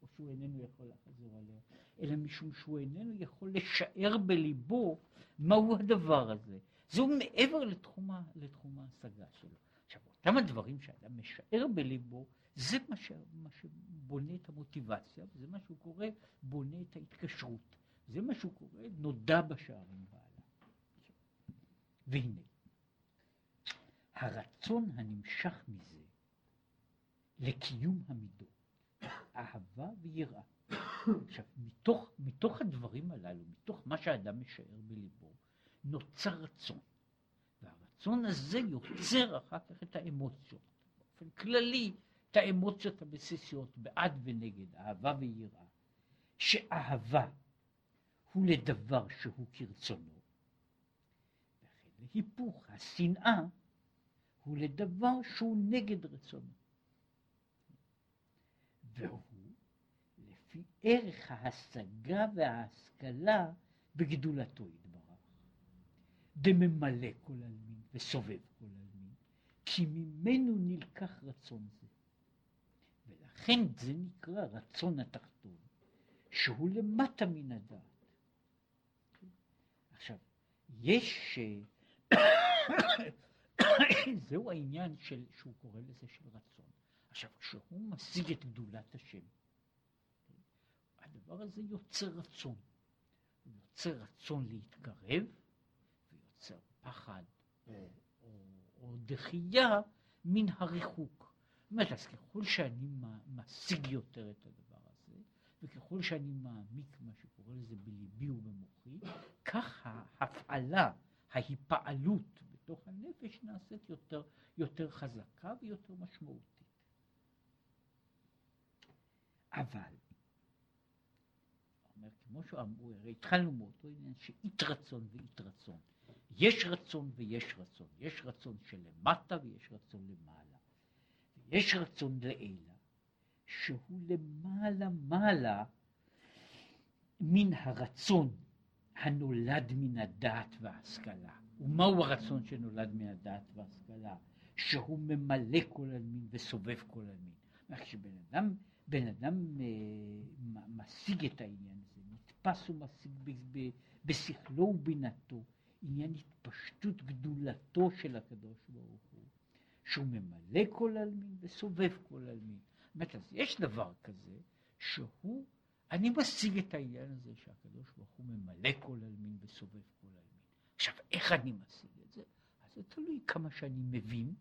או שהוא איננו יכול לחזור עליה, אלא משום שהוא איננו יכול לשער בליבו מהו הדבר הזה. זהו מעבר לתחום, לתחום ההשגה שלו. עכשיו, אותם הדברים שאדם משער בליבו, זה מה, ש, מה שבונה את המוטיבציה, וזה מה שהוא קורא בונה את ההתקשרות. זה מה שהוא קורא נודע בשערים והלאה. והנה, הרצון הנמשך מזה לקיום המידות, אהבה ויראה. עכשיו, מתוך, מתוך הדברים הללו, מתוך מה שהאדם משער בליבו, נוצר רצון. והרצון הזה יוצר אחר כך את האמוציות. באופן כללי, את האמוציות הבסיסיות, בעד ונגד, אהבה ויראה. שאהבה הוא לדבר שהוא כרצונו, וכן להיפוך, השנאה הוא לדבר שהוא נגד רצונו. והוא לפי ערך ההשגה וההשכלה בגדולתו יתברך. דממלא כל עלמין וסובב כל עלמין, כי ממנו נלקח רצון זה. ולכן זה נקרא רצון התחתון, שהוא למטה מן הדעת. עכשיו, יש... זהו העניין של, שהוא קורא לזה של רצון. עכשיו, כשהוא משיג את גדולת השם, הדבר הזה יוצר רצון. הוא יוצר רצון להתקרב, ויוצר פחד או, או, או דחייה מן הריחוק. זאת אומרת, אז ככל שאני משיג יותר את הדבר הזה, וככל שאני מעמיק מה שקורא לזה בליבי ובמוחי, כך ההפעלה, ההיפעלות בתוך הנפש נעשית יותר, יותר חזקה ויותר משמעותית. אבל אומר, כמו שאמרו, הרי התחלנו מאותו עניין שאית רצון ואית רצון. יש רצון ויש רצון. יש רצון שלמטה ויש רצון למעלה. ויש רצון לעילה, שהוא למעלה מעלה מן הרצון הנולד מן הדעת וההשכלה. ומהו הרצון שנולד מן הדעת וההשכלה? שהוא ממלא כל עלמין וסובב כל עלמין. כשבן אדם בן אדם אה, משיג את העניין הזה, נתפס ומשיג בשכלו ובינתו, עניין התפשטות גדולתו של הקדוש ברוך הוא, שהוא ממלא כל עלמין וסובב כל עלמין. זאת אומרת, אז יש דבר כזה, שהוא, אני משיג את העניין הזה שהקדוש ברוך הוא ממלא כל עלמין וסובב כל עלמין. עכשיו, איך אני משיג את זה? אז זה תלוי כמה שאני מבין,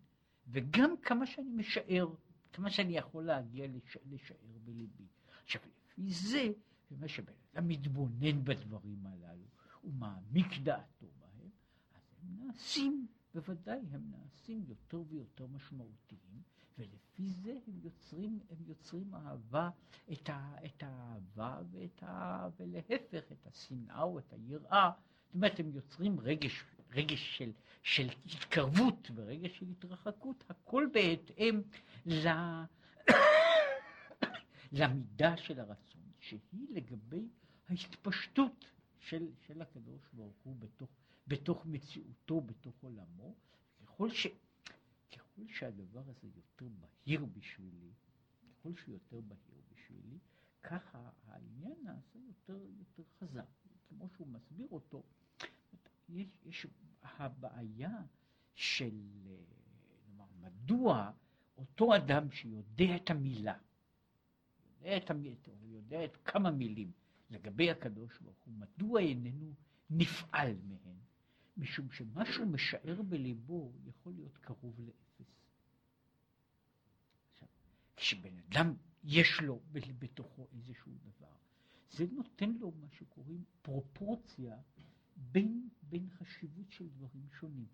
וגם כמה שאני משער. כמה שאני יכול להגיע לש... לשער בליבי. עכשיו, לפי זה, במה שבן אדם מתבונן בדברים הללו, הוא מעמיק דעתו בהם, אז הם נעשים, בוודאי הם נעשים יותר ויותר משמעותיים, ולפי זה הם יוצרים, הם יוצרים אהבה, את, ה, את האהבה ואת ה, ולהפך, את השנאה או את היראה. זאת אומרת, הם יוצרים רגש, רגש של, של התקרבות ורגש של התרחקות, הכל בהתאם למידה של הרצון, שהיא לגבי ההתפשטות של, של הקדוש ברוך הוא בתוך, בתוך מציאותו, בתוך עולמו, ככל, ש, ככל שהדבר הזה יותר בהיר בשבילי, ככל שהוא יותר בהיר בשבילי, ככה העניין נעשה יותר, יותר חזק, כמו שהוא מסביר אותו. יש, יש הבעיה של, נאמר, מדוע אותו אדם שיודע את המילה, יודע את המילה, יודע את כמה מילים לגבי הקדוש ברוך הוא, מדוע איננו נפעל מהן? משום שמה שהוא משער בליבו יכול להיות קרוב לאפס. כשבן אדם יש לו בתוכו איזשהו דבר, זה נותן לו מה שקוראים פרופורציה בין, בין חשיבות של דברים שונים.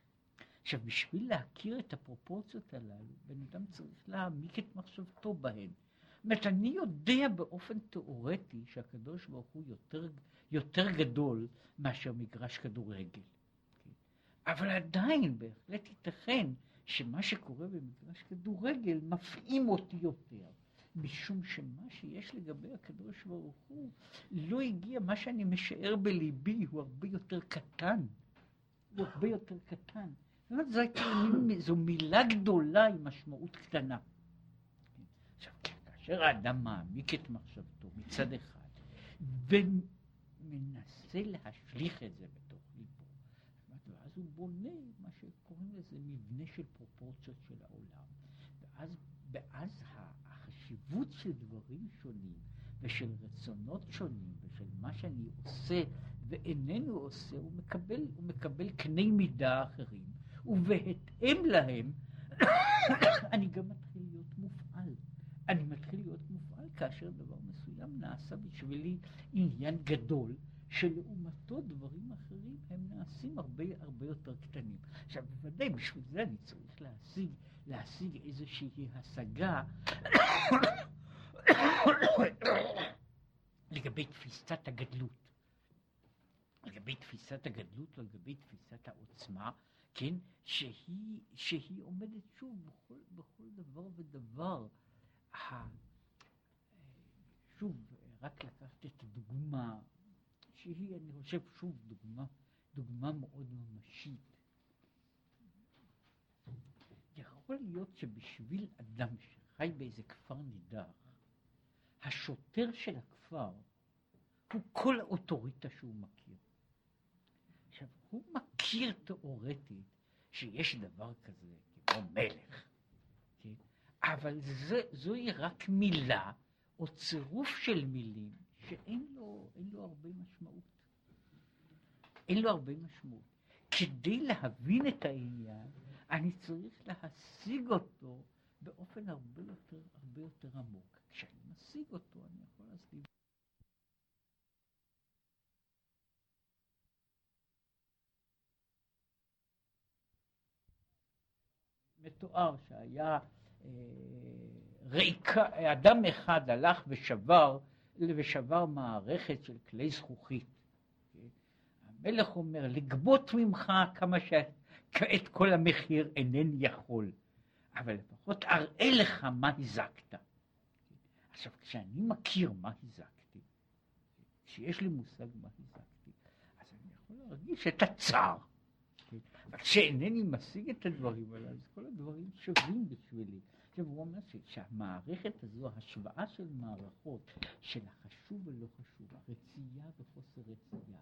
עכשיו, בשביל להכיר את הפרופורציות הללו, בן אדם צריך להעמיק את מחשבתו בהן. זאת אומרת, אני יודע באופן תיאורטי שהקדוש ברוך הוא יותר, יותר גדול מאשר מגרש כדורגל. כן? אבל עדיין בהחלט ייתכן שמה שקורה במגרש כדורגל מפעים אותי יותר, משום שמה שיש לגבי הקדוש ברוך הוא לא הגיע, מה שאני משער בליבי הוא הרבה יותר קטן, הוא הרבה יותר קטן. זאת אומרת, זו, מילה גדולה עם משמעות קטנה. עכשיו, כאשר האדם מעמיק את מחשבתו מצד אחד, ומנסה להשליך את זה בתוך ליבו, ואז הוא בונה מה שקוראים לזה מבנה של פרופורציות של העולם, ואז, ואז החשיבות של דברים שונים ושל רצונות שונים ושל מה שאני עושה ואיננו עושה, הוא מקבל, הוא מקבל קני מידה אחרים, ובהתאם להם אני גם מתחיל להיות מופעל. אני מתחיל להיות מופעל כאשר דבר מסוים נעשה בשבילי עניין גדול, שלעומתו דברים אחרים הם נעשים הרבה הרבה יותר קטנים. עכשיו בוודאי בשביל זה אני צריך להשיג, להשיג איזושהי השגה לגבי תפיסת הגדלות. לגבי תפיסת הגדלות או לגבי תפיסת העוצמה, כן, שהיא, שהיא עומדת שוב בכל, בכל דבר ודבר. שוב, רק לקחת את הדוגמה, שהיא, אני חושב, שוב, דוגמה, דוגמה מאוד ממשית. יכול להיות שבשביל אדם שחי באיזה כפר נידח, השוטר של הכפר הוא כל האוטוריטה שהוא מכיר. עכשיו, הוא מכיר תיאורטית שיש דבר כזה כמו מלך, כן? אבל זה, זוהי רק מילה או צירוף של מילים שאין לו, לו הרבה משמעות. אין לו הרבה משמעות. כדי להבין את העניין, אני צריך להשיג אותו באופן הרבה יותר, הרבה יותר עמוק. כשאני משיג אותו, אני יכול להשיג. מתואר שהיה אה, ריקה, אדם אחד הלך ושבר, ושבר מערכת של כלי זכוכית. המלך אומר, לגבות ממך כמה שאת כל המחיר אינני יכול, אבל לפחות אראה לך מה הזקת. עכשיו, כשאני מכיר מה הזקתי, כשיש לי מושג מה הזקתי, אז אני יכול להרגיש את הצער. כשאינני משיג את הדברים האלה, אז כל הדברים שווים בשבילי. עכשיו הוא אומר שהמערכת הזו, השוואה של מערכות, של החשוב ולא חשוב, הרצייה וחוסר רצייה,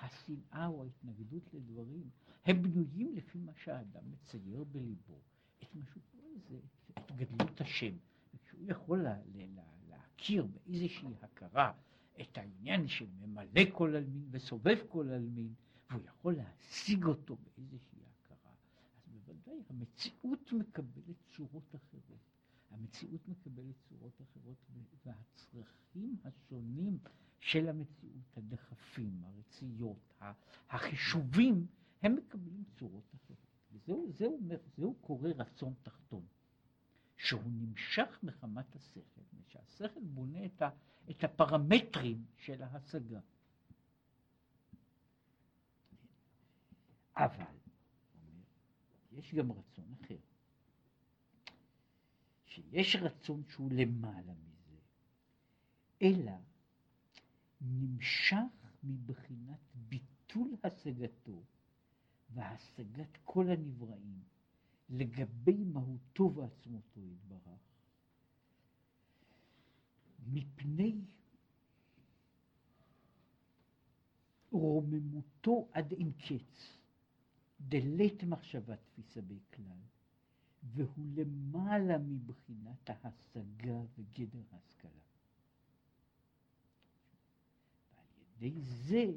השנאה או ההתנגדות לדברים, הם בנויים לפי מה שהאדם מצייר בליבו, את מה שהוא קורא לזה, את גדלות השם. וכשהוא יכול לה, לה, להכיר באיזושהי הכרה את העניין של ממלא כל עלמין וסובב כל עלמין, והוא יכול להשיג אותו באיזושהי הכרה, אז בוודאי המציאות מקבלת צורות אחרות. המציאות מקבלת צורות אחרות, והצרכים השונים של המציאות, הדחפים, הרציות, החישובים, הם מקבלים צורות אחרות. וזהו זהו, זהו קורא רצון תחתון, שהוא נמשך מחמת השכל, שהשכל בונה את, ה, את הפרמטרים של ההשגה. אבל, יש גם רצון אחר, שיש רצון שהוא למעלה מזה, אלא נמשך מבחינת ביטול השגתו והשגת כל הנבראים לגבי מהותו ועצמותו יתברך, מפני רוממותו עד אין קץ, דלית מחשבה תפיסה בכלל, והוא למעלה מבחינת ההשגה וגדר ההשכלה. ידי זה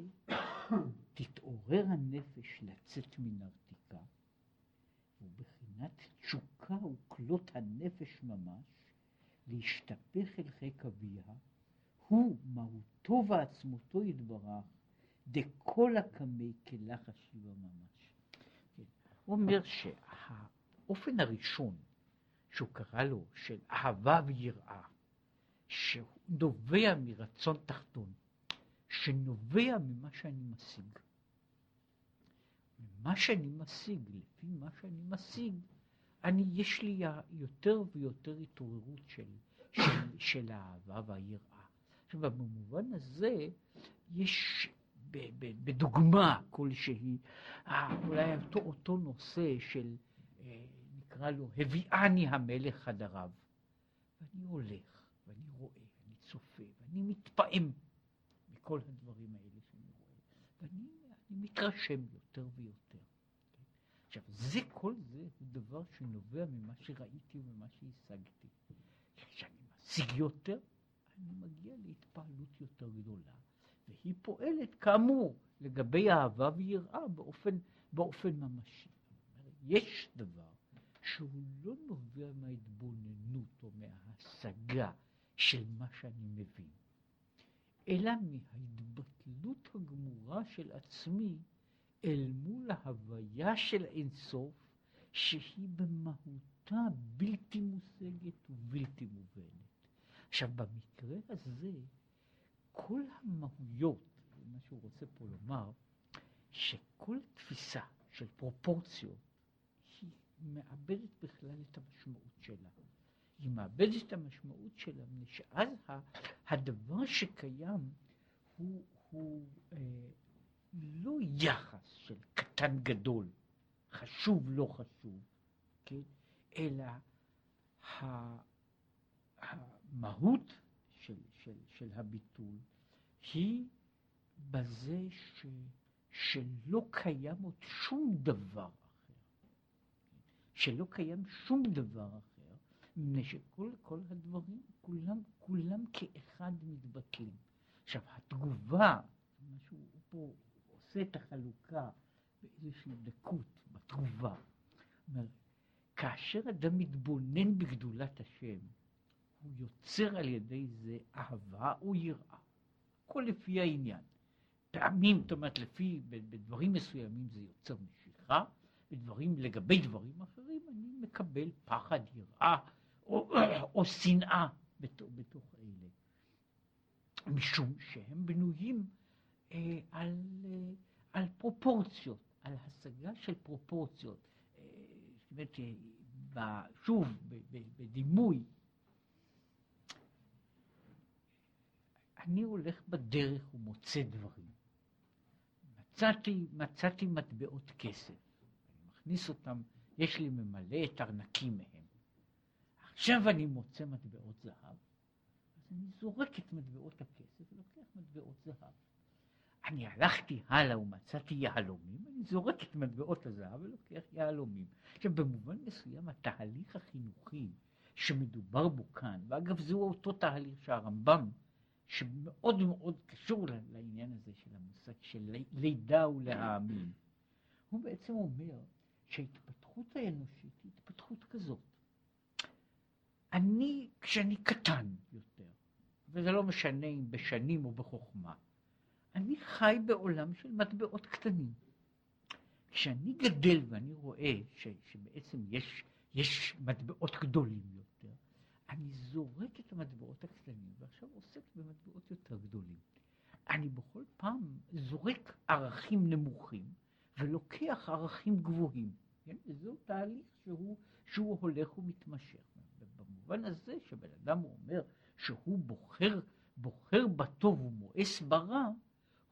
תתעורר הנפש לצאת מן הרתיקה, ובחינת תשוקה וכלות הנפש ממש, להשתפך אל חיק אביה, הוא מהותו ועצמותו יתברך, דכל הקמי כלך השיבה ממש. כן. הוא אומר שהאופן הראשון שהוא קרא לו של אהבה ויראה, שהוא נובע מרצון תחתון, שנובע ממה שאני משיג. מה שאני משיג, לפי מה שאני משיג, אני, יש לי יותר ויותר התעוררות של, של, של האהבה והיראה. עכשיו, במובן הזה, יש ב, ב, בדוגמה כלשהי, אולי אותו, אותו נושא של, אה, נקרא לו, הביאני המלך חדריו. ואני הולך, ואני רואה, אני צופה, ואני מתפעם מכל הדברים האלה שאני רואה, ואני מתרשם יותר ויותר. עכשיו, זה, כל זה הוא דבר שנובע ממה שראיתי וממה שהשגתי. כשאני משיג יותר, אני מגיע להתפעלות יותר גדולה, והיא פועלת, כאמור, לגבי אהבה ויראה באופן, באופן ממשי. יש דבר שהוא לא נובע מההתבוננות או מההשגה של מה שאני מבין, אלא מההתבטלות הגמורה של עצמי אל מול ההוויה של אינסוף, שהיא במהותה בלתי מושגת ובלתי מובנת. עכשיו, במקרה הזה, כל המהויות, מה שהוא רוצה פה לומר, שכל תפיסה של פרופורציות, היא מאבדת בכלל את המשמעות שלה. היא מאבדת את המשמעות שלה, מפני שאז הדבר שקיים הוא, הוא אה, לא יחס של קטן גדול, חשוב לא חשוב, כן? אלא המהות של, של, של הביטול היא בזה ש, שלא קיים עוד שום דבר אחר, שלא קיים שום דבר אחר, מפני שכל כל הדברים, כולם, כולם כאחד מתבטלים. עכשיו, התגובה, מה שהוא פה עושה את החלוקה באיזושהי דקות, בתגובה. כאשר אדם מתבונן בגדולת השם, הוא יוצר על ידי זה אהבה או יראה. הכל לפי העניין. פעמים, זאת אומרת, לפי, בדברים מסוימים זה יוצר משיכה, בדברים, לגבי דברים אחרים אני מקבל פחד, יראה או, או שנאה בתוך, בתוך אלה. משום שהם בנויים אה, על, אה, על פרופורציות, על השגה של פרופורציות. אה, זאת אומרת, שוב, בדימוי, אני הולך בדרך ומוצא דברים. מצאתי, מצאתי מטבעות כסף, אני מכניס אותם, יש לי ממלא את ארנקים מהם. עכשיו אני מוצא מטבעות זהב, אז אני זורק את מטבעות הכסף ולוקח מטבעות זהב. אני הלכתי הלאה ומצאתי יהלומים, אני זורק את מטבעות הזהב ולוקח יהלומים. עכשיו, במובן מסוים התהליך החינוכי שמדובר בו כאן, ואגב זהו אותו תהליך שהרמב"ם, שמאוד מאוד קשור לעניין הזה של המושג של לידה ולהאמין, הוא בעצם אומר שההתפתחות האנושית היא התפתחות כזאת. אני, כשאני קטן יותר, וזה לא משנה אם בשנים או בחוכמה, אני חי בעולם של מטבעות קטנים. כשאני גדל ואני רואה ש, שבעצם יש, יש מטבעות גדולים יותר, אני זורק את המטבעות הקטנים ועכשיו עוסק במטבעות יותר גדולים. אני בכל פעם זורק ערכים נמוכים ולוקח ערכים גבוהים. כן? וזהו תהליך שהוא, שהוא הולך ומתמשך. במובן הזה שבן אדם אומר שהוא בוחר, בוחר בטוב ומואס ברע,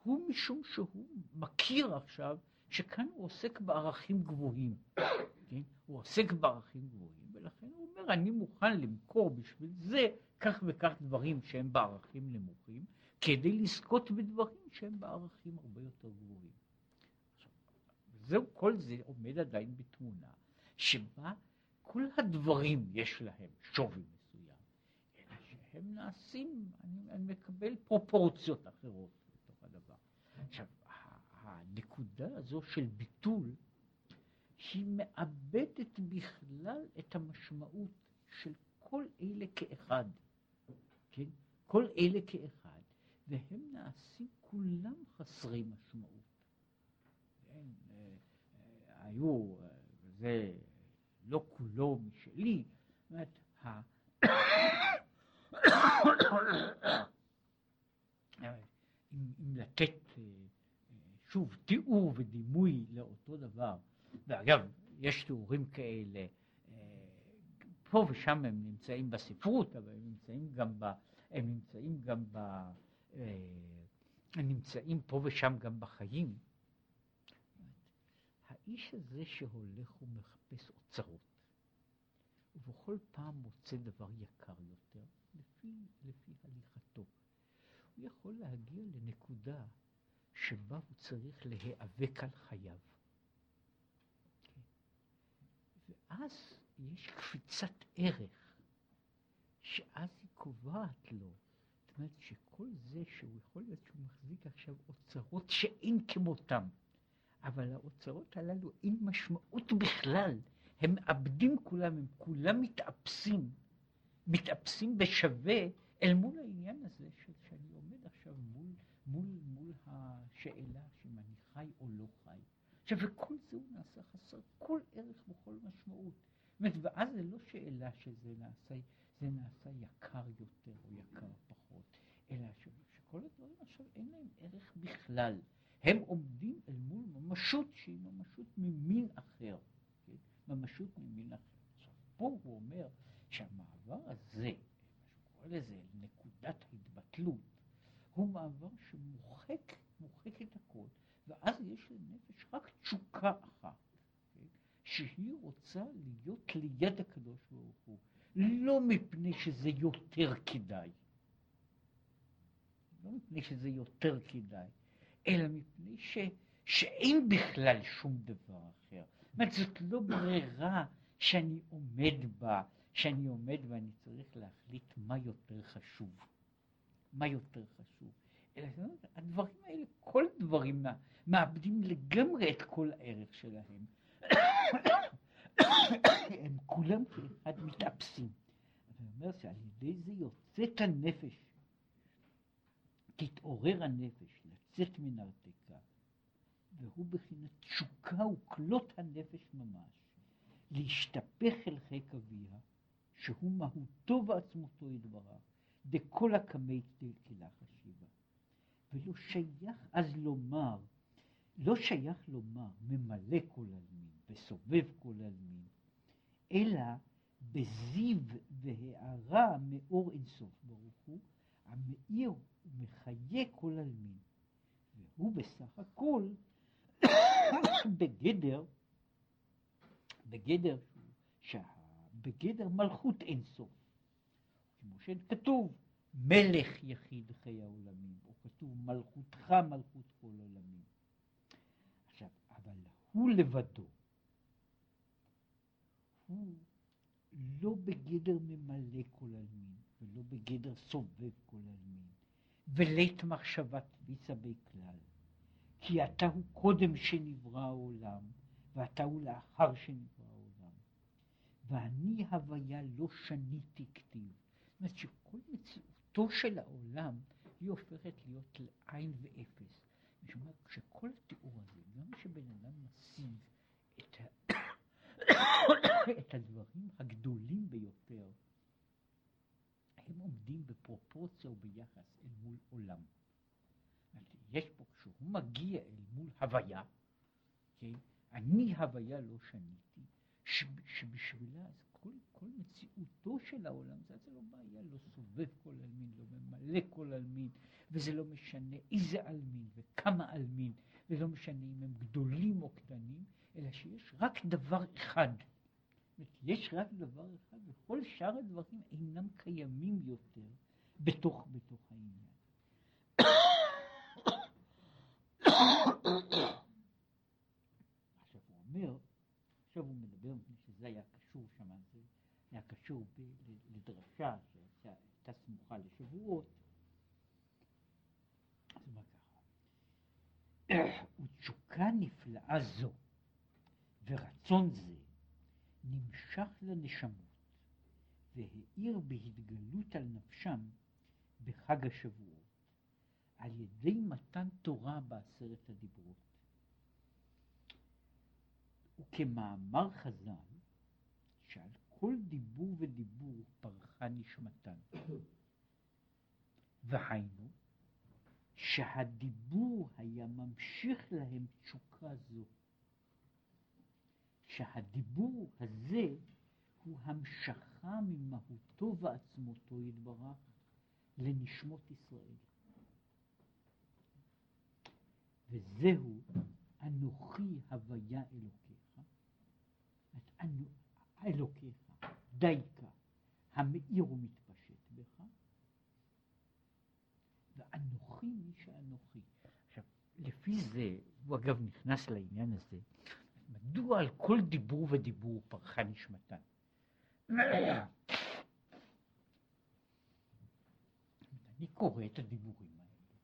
הוא משום שהוא מכיר עכשיו שכאן הוא עוסק בערכים גבוהים, כן? הוא עוסק בערכים גבוהים, ולכן הוא אומר, אני מוכן למכור בשביל זה כך וכך דברים שהם בערכים נמוכים, כדי לזכות בדברים שהם בערכים הרבה יותר גבוהים. זהו, כל זה עומד עדיין בתמונה, שבה כל הדברים יש להם שווי מסוים, אלא שהם נעשים, אני, אני מקבל פרופורציות אחרות. עכשיו, הנקודה הזו של ביטול, היא מאבדת בכלל את המשמעות של כל אלה כאחד, כן? כל אלה כאחד, והם נעשים כולם חסרי משמעות. כן? אה, אה, היו, אה, זה לא כולו משלי, זאת אומרת, אם, לתת אה, שוב תיאור ודימוי לאותו דבר, ואגב, יש תיאורים כאלה, אה, פה ושם הם נמצאים בספרות, אבל הם נמצאים גם ב... הם נמצאים גם ב... הם נמצאים פה ושם גם בחיים. האיש הזה שהולך ומחפש אוצרות, ובכל פעם מוצא דבר יקר יותר, לפי, לפי הליכתו, הוא יכול להגיע לנקודה שבה הוא צריך להיאבק על חייו. כן. ואז יש קפיצת ערך, שאז היא קובעת לו. זאת אומרת שכל זה שהוא יכול להיות שהוא מחזיק עכשיו אוצרות שאין כמותם, אבל האוצרות הללו אין משמעות בכלל, הם מאבדים כולם, הם כולם מתאפסים, מתאפסים בשווה אל מול העניין הזה של, שאני עומד עכשיו מול, מול, מול השאלה אם אני חי או לא חי. עכשיו, וכל זה הוא נעשה חסר כל ערך וכל משמעות. זאת אומרת, ואז זה לא שאלה שזה נעשה, זה נעשה יקר יותר או יקר פחות, אלא שכל הדברים עכשיו אין להם ערך בכלל. הם עומדים אל מול ממשות שהיא ממשות ממין אחר, כן? ממשות ממין אחר. עכשיו, פה הוא אומר שהמעבר הזה, מה שהוא קורא לזה נקודת ההתבטלות, הוא מעבר שמוחק, מוחק את הכל, ואז יש לנפש רק תשוקה אחת, כן? שהיא רוצה להיות ליד הקדוש ברוך הוא, לא מפני שזה יותר כדאי, לא מפני שזה יותר כדאי, אלא מפני ש, שאין בכלל שום דבר אחר. זאת אומרת, זאת לא ברירה שאני עומד בה, שאני עומד ואני צריך להחליט מה יותר חשוב. מה יותר חשוב. אלא הדברים האלה, כל הדברים מאבדים לגמרי את כל הערך שלהם. הם כולם כאחד מתאפסים. אני אומר שעל ידי זה יוצאת הנפש, תתעורר הנפש לצאת מן הרתקה, והוא בחינת תשוקה וכלות הנפש ממש, להשתפך אל חיק אביה, שהוא מהותו ועצמותו יתברך, דכל הקמי תלך השיבה. ולא שייך אז לומר, לא שייך לומר ממלא כל עלמין וסובב כל עלמין, אלא בזיו והארה מאור אינסוף ברוך הוא, המאיר ומחיה כל עלמין. והוא בסך הכל בגדר, בגדר, בגדר מלכות אינסוף. כמו שכתוב, מלך יחיד חיי העולמים, או כתוב מלכותך מלכות כל עולמים. עכשיו, אבל הוא לבדו, הוא לא בגדר ממלא כל עלמין, ולא בגדר סובב כל עלמין, ולית מחשבת ויצה בכלל. כי אתה הוא קודם שנברא העולם, ואתה הוא לאחר שנברא העולם. ואני הוויה לא שניתי כתיב. זאת אומרת שכל מציאותו של העולם היא הופכת להיות לעין ואפס. אומרת, כשכל התיאור הזה, גם כשבן אדם משיג את, ה... את הדברים הגדולים ביותר, הם עומדים בפרופורציה וביחס אל מול עולם. יש פה, כשהוא מגיע אל מול הוויה, כן, אני הוויה לא שניתי, שבשבילה אז כל, כל מציאותו של העולם, זה, זה לא בעיה, לא סובב כל עלמין, לא ממלא כל עלמין, וזה לא משנה איזה עלמין וכמה עלמין, ולא משנה אם הם גדולים או קטנים, אלא שיש רק דבר אחד. יש רק דבר אחד, וכל שאר הדברים אינם קיימים יותר בתוך, בתוך העניין. עכשיו הוא אומר, עכשיו הוא מדבר, שזה היה קשור שם, היה קשור לדרשה שהייתה סמוכה לשבועות. אז הוא ככה, ותשוקה נפלאה זו ורצון זה נמשך לנשמות והאיר בהתגלות על נפשם בחג השבועות. על ידי מתן תורה בעשרת הדיברות. וכמאמר חז"ל, שעל כל דיבור ודיבור פרחה נשמתן. והיינו, שהדיבור היה ממשיך להם תשוקה זו. שהדיבור הזה הוא המשכה ממהותו ועצמותו יתברך לנשמות ישראל. וזהו אנוכי הוויה אלוקיך, אלוקיך, דייקה, המאיר ומתפשט בך, ואנוכי מי שאנוכי. עכשיו, לפי זה, הוא אגב נכנס לעניין הזה, מדוע על כל דיבור ודיבור פרחה נשמתן? אני קורא את הדיבורים האלה,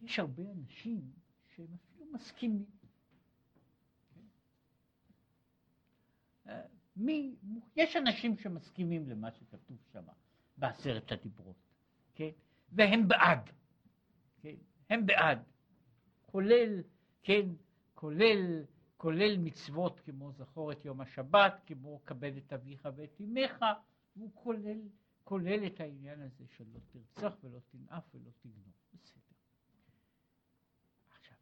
ויש הרבה אנשים שהם אפילו מסכימים. מי, יש אנשים שמסכימים למה שכתוב שם בעשרת הדיברות, כן? והם בעד, כן? הם בעד, כולל, כן, כולל, כולל מצוות כמו זכור את יום השבת, כמו כבד את אביך ואת אמך, הוא כולל, כולל את העניין הזה של לא תרצח ולא תנאף ולא תגנוב, בסדר. עכשיו,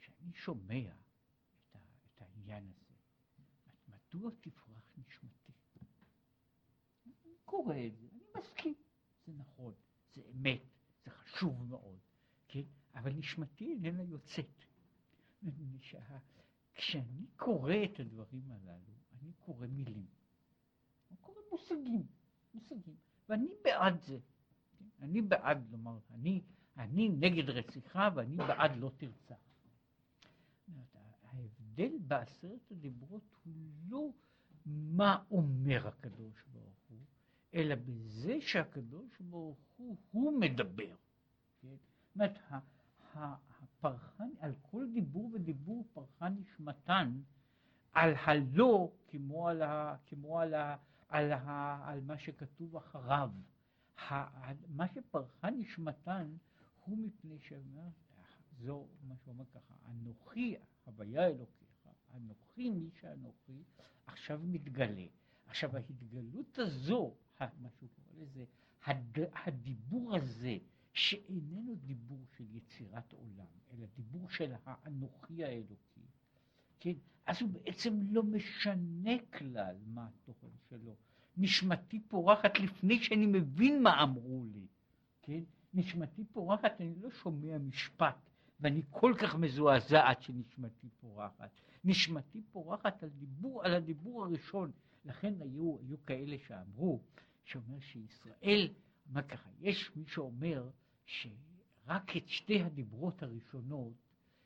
כשאני שומע את, ה, את העניין הזה, מדוע תפרח נשמתי? אני קורא את זה, אני מסכים, זה נכון, זה אמת, זה חשוב מאוד, כן? אבל נשמתי איננה יוצאת. שה... כשאני קורא את הדברים הללו, אני קורא מילים. אני קורא מושגים, מושגים. ואני בעד זה. אני בעד לומר, אני, אני נגד רציחה ואני בעד לא תרצח. ההבדל בעשרת הדיברות הוא לא מה אומר הקדוש ברוך הוא, אלא בזה שהקדוש ברוך הוא, הוא מדבר. זאת אומרת, הפרחה, על כל דיבור ודיבור פרחה נשמתן, על הלא כמו על, ה, כמו על, ה, על, ה, על מה שכתוב אחריו. ה, מה שפרחה נשמתן הוא מפני שאומר, זו מה שאומר ככה, אנוכי הוויה אלוקיך, אנוכי מי שאנוכי, עכשיו מתגלה. עכשיו ההתגלות הזו, מה שהוא קורא לזה, הד, הדיבור הזה, שאיננו דיבור של יצירת עולם, אלא דיבור של האנוכי האלוקי, כן? אז הוא בעצם לא משנה כלל מה התוכן שלו. נשמתי פורחת לפני שאני מבין מה אמרו לי, כן? נשמתי פורחת, אני לא שומע משפט, ואני כל כך מזועזעת שנשמתי פורחת. נשמתי פורחת על דיבור, על הדיבור הראשון. לכן היו, היו כאלה שאמרו, שאומר שישראל, מה ככה, יש מי שאומר שרק את שתי הדיברות הראשונות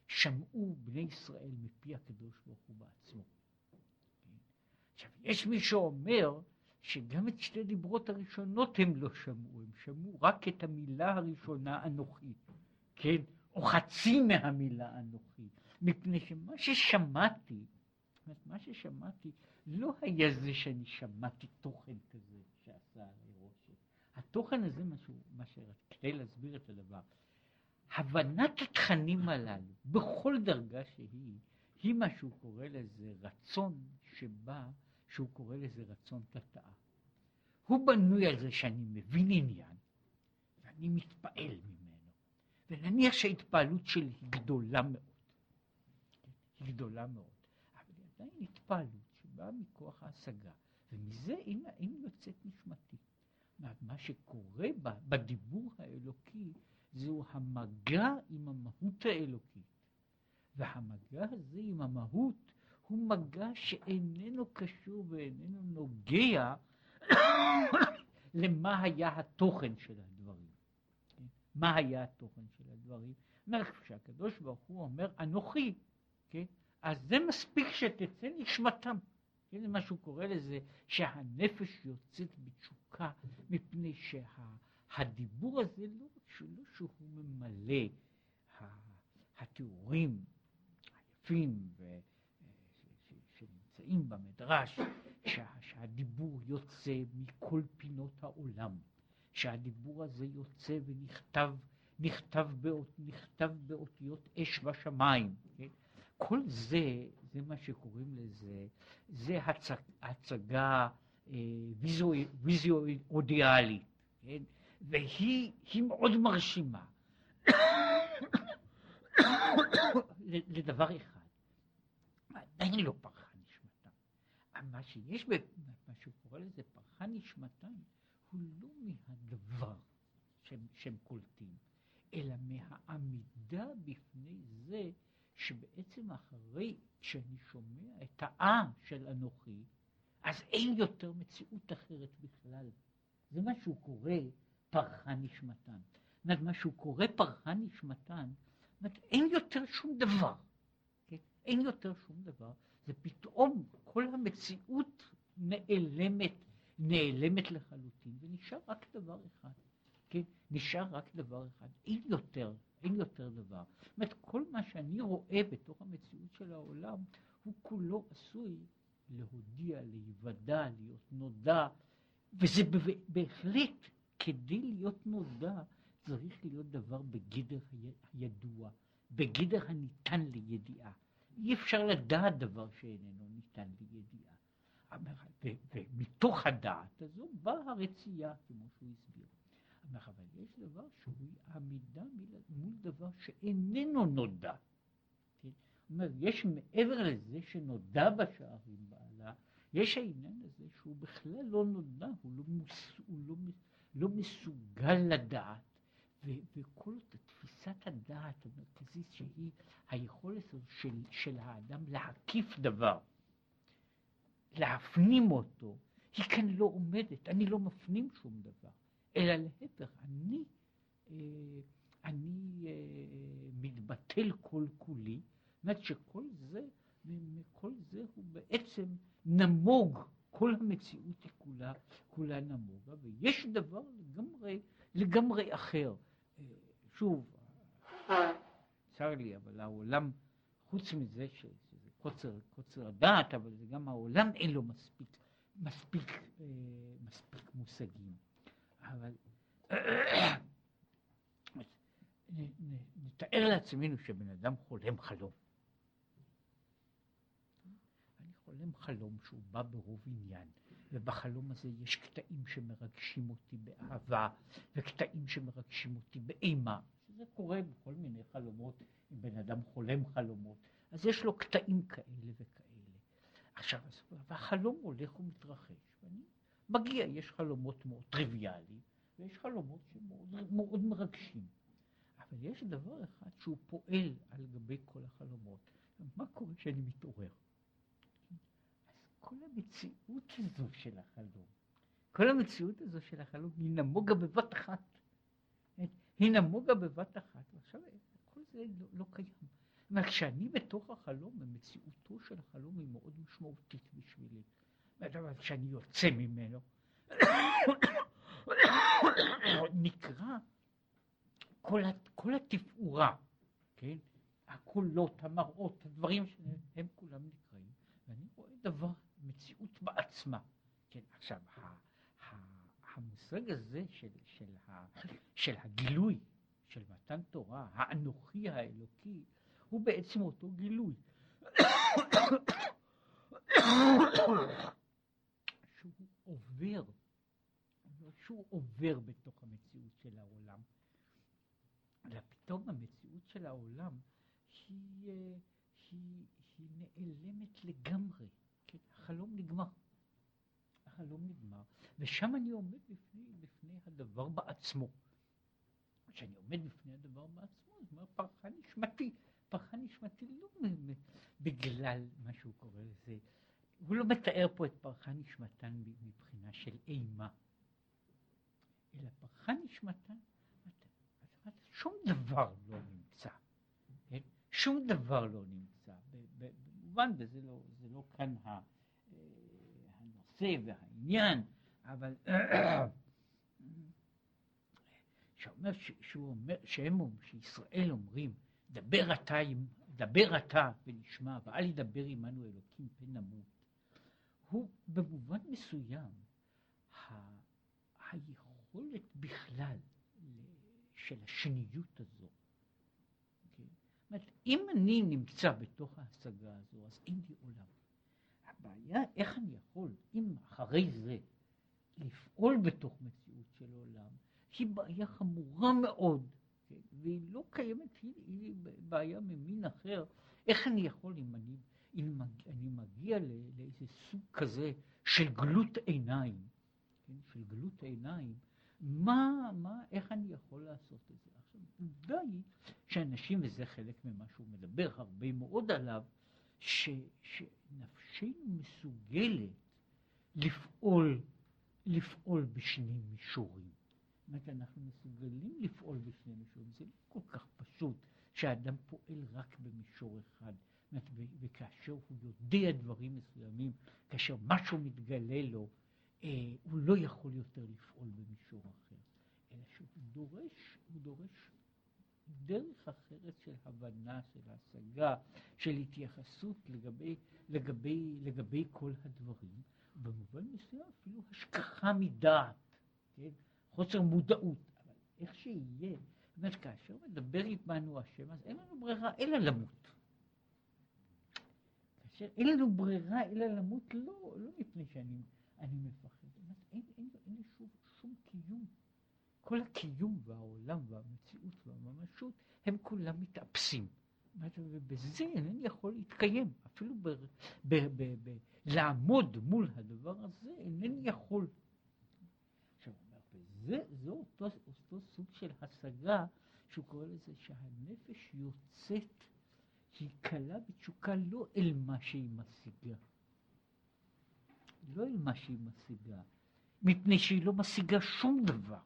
שמעו בני ישראל מפי הקדוש ברוך הוא בעצמו. עכשיו, יש מי שאומר שגם את שתי דיברות הראשונות הם לא שמעו, הם שמעו רק את המילה הראשונה אנוכי, כן? או חצי מהמילה אנוכי, מפני שמה ששמעתי, מה ששמעתי לא היה זה שאני שמעתי תוכן כזה שעשה עלי רושם. התוכן הזה, מה ש... כדי להסביר את הדבר, הבנת התכנים הללו, בכל דרגה שהיא, היא מה שהוא קורא לזה רצון שבא, שהוא קורא לזה רצון תתאה. הוא בנוי על זה שאני מבין עניין, ואני מתפעל ממנו. ונניח שההתפעלות שלי היא גדולה מאוד. היא גדולה מאוד. אבל היא עדיין התפעלות שבאה מכוח ההשגה, ומזה אם יוצאת נשמתי. מה שקורה בדיבור האלוקי זהו המגע עם המהות האלוקית. והמגע הזה עם המהות הוא מגע שאיננו קשור ואיננו נוגע למה היה התוכן של הדברים. מה היה התוכן של הדברים? אומר, כשהקדוש ברוך הוא אומר אנוכי, כן? אז זה מספיק שתצא נשמתם. זה מה שהוא קורא לזה, שהנפש יוצאת בתשוקה, מפני שהדיבור שה, הזה לא שלא שהוא ממלא התיאורים היפים ו, שנמצאים במדרש, שה, שהדיבור יוצא מכל פינות העולם, שהדיבור הזה יוצא ונכתב נכתב, באות, נכתב באותיות אש בשמיים. כן? כל זה, זה מה שקוראים לזה, זה הצג, הצגה אה, ויזואידיאלית, כן? והיא מאוד מרשימה לדבר אחד, עדיין לא פרחה נשמתה, מה שיש, מה קורא לזה פרחה נשמתן, הוא לא מהדבר שהם, שהם קולטים, אלא מהעמידה בפני זה שבעצם אחרי שאני שומע את האה של אנוכי, אז אין יותר מציאות אחרת בכלל. זה מה שהוא קורא פרחה נשמתן. זאת מה שהוא קורא פרחה נשמתן, זאת אין יותר שום דבר. כן? אין יותר שום דבר. זה פתאום כל המציאות נעלמת, נעלמת לחלוטין, ונשאר רק דבר אחד. כן? נשאר רק דבר אחד. אין יותר, אין יותר דבר. זאת אומרת, כל מה שאני רואה בתוך המציאות של העולם, הוא כולו עשוי להודיע, להיוודע, להיות נודע, וזה בהחלט, כדי להיות נודע, צריך להיות דבר בגדר הידוע, בגדר הניתן לידיעה. אי אפשר לדעת דבר שאיננו ניתן לידיעה. ומתוך הדעת הזו באה הרצייה, כמו שהוא הסביר. אבל יש דבר שהוא עמידה מול דבר שאיננו נודע. כן? אומר, יש מעבר לזה שנודע בשערים בעלה, יש העניין הזה שהוא בכלל לא נודע, הוא לא, מוס, הוא לא, לא מסוגל לדעת, ו, וכל תפיסת הדעת המרכזית שהיא היכולת של, של האדם להקיף דבר, להפנים אותו, היא כאן לא עומדת, אני לא מפנים שום דבר. אלא להפך, אני, אה, אני אה, מתבטל כל כולי, זאת אומרת שכל זה, מכל זה הוא בעצם נמוג, כל המציאות היא כולה, כולה נמוגה, ויש דבר לגמרי, לגמרי אחר. אה, שוב, צר לי, אבל העולם, חוץ מזה שזה קוצר, קוצר הדעת, אבל זה גם העולם אין לו מספיק, מספיק, מספיק מושגים. אבל נתאר לעצמנו שבן אדם חולם חלום. אני חולם חלום שהוא בא ברוב עניין, ובחלום הזה יש קטעים שמרגשים אותי באהבה, וקטעים שמרגשים אותי באימה. זה קורה בכל מיני חלומות, אם בן אדם חולם חלומות, אז יש לו קטעים כאלה וכאלה. עכשיו, והחלום הולך ומתרחש, ואני מגיע, יש חלומות מאוד טריוויאליים, ויש חלומות שמאוד מאוד מרגשים. אבל יש דבר אחד שהוא פועל על גבי כל החלומות. מה קורה כשאני מתעורר? אז כל המציאות הזו של החלום, כל המציאות הזו של החלום היא נמוגה בבת אחת. היא נמוגה בבת אחת, ועכשיו כל זה לא, לא קיים. זאת אומרת, כשאני בתוך החלום, המציאותו של החלום היא מאוד משמעותית בשבילי. כשאני יוצא ממנו, נקרא כל, כל התפאורה, כן? הקולות, המראות, הדברים שהם כולם נקראים, ואני רואה דבר, מציאות בעצמה. כן, עכשיו, ה, ה, המושג הזה של, של, ה, של הגילוי, של מתן תורה, האנוכי האלוקי, הוא בעצם אותו גילוי. עובר, שהוא עובר בתוך המציאות של העולם. אלא פתאום המציאות של העולם היא, אה, היא, היא נעלמת לגמרי, כן? החלום נגמר. החלום נגמר, ושם אני עומד בפני, בפני הדבר בעצמו. כשאני עומד בפני הדבר בעצמו, זאת אומרת, פרחה נשמתי. פרחה נשמתי לא בגלל מה שהוא קורא לזה הוא לא מתאר פה את פרחה נשמתן מבחינה של אימה, אלא פרחה נשמתן, שום דבר לא נמצא, כן? שום דבר לא נמצא, במובן וזה לא, לא כאן אה, הנושא והעניין, אבל שאומר, שהוא אומר, שהם, שישראל אומרים, דבר אתה, דבר אתה ונשמע, ואל ידבר עמנו אלוקים פן נמות. הוא במובן מסוים ה- היכולת בכלל של השניות הזו. כן? אומרת, אם אני נמצא בתוך ההשגה הזו, אז אין לי עולם. הבעיה, איך אני יכול, אם אחרי זה, לפעול בתוך מציאות של עולם, היא בעיה חמורה מאוד, כן? והיא לא קיימת, היא, היא בעיה ממין אחר. איך אני יכול, אם אני אם אני מגיע לאיזה סוג כזה של גלות עיניים, כן, של גלות עיניים, מה, מה, איך אני יכול לעשות את זה? עכשיו, עובדה היא שאנשים, וזה חלק ממה שהוא מדבר הרבה מאוד עליו, ש, שנפשנו מסוגלת לפעול, לפעול בשני מישורים. זאת אומרת, אנחנו מסוגלים לפעול בשני מישורים. זה לא כל כך פשוט שהאדם פועל רק במישור אחד. וכאשר הוא יודע דברים מסוימים, כאשר משהו מתגלה לו, אה, הוא לא יכול יותר לפעול במישור אחר, אלא שהוא דורש, הוא דורש דרך אחרת של הבנה, של השגה, של התייחסות לגבי, לגבי, לגבי כל הדברים, במובן מסוים אפילו השכחה מדעת, כן? חוסר מודעות, אבל איך שיהיה, זאת אומרת, כאשר מדבר עמנו השם, אז אין לנו ברירה אלא למות. כאשר אין לנו ברירה אלא למות, לא, לא מפני שאני אני מפחד, אין, אין, אין לי שום, שום קיום. כל הקיום והעולם והמציאות והממשות הם כולם מתאפסים. ובזה אינני יכול להתקיים, אפילו ב, ב, ב, ב, לעמוד מול הדבר הזה אינני יכול. זה, זה אותו, אותו סוג של השגה שהוא קורא לזה שהנפש יוצאת, היא קלה בתשוקה לא אל מה שהיא משיגה, לא אל מה שהיא משיגה, מפני שהיא לא משיגה שום דבר.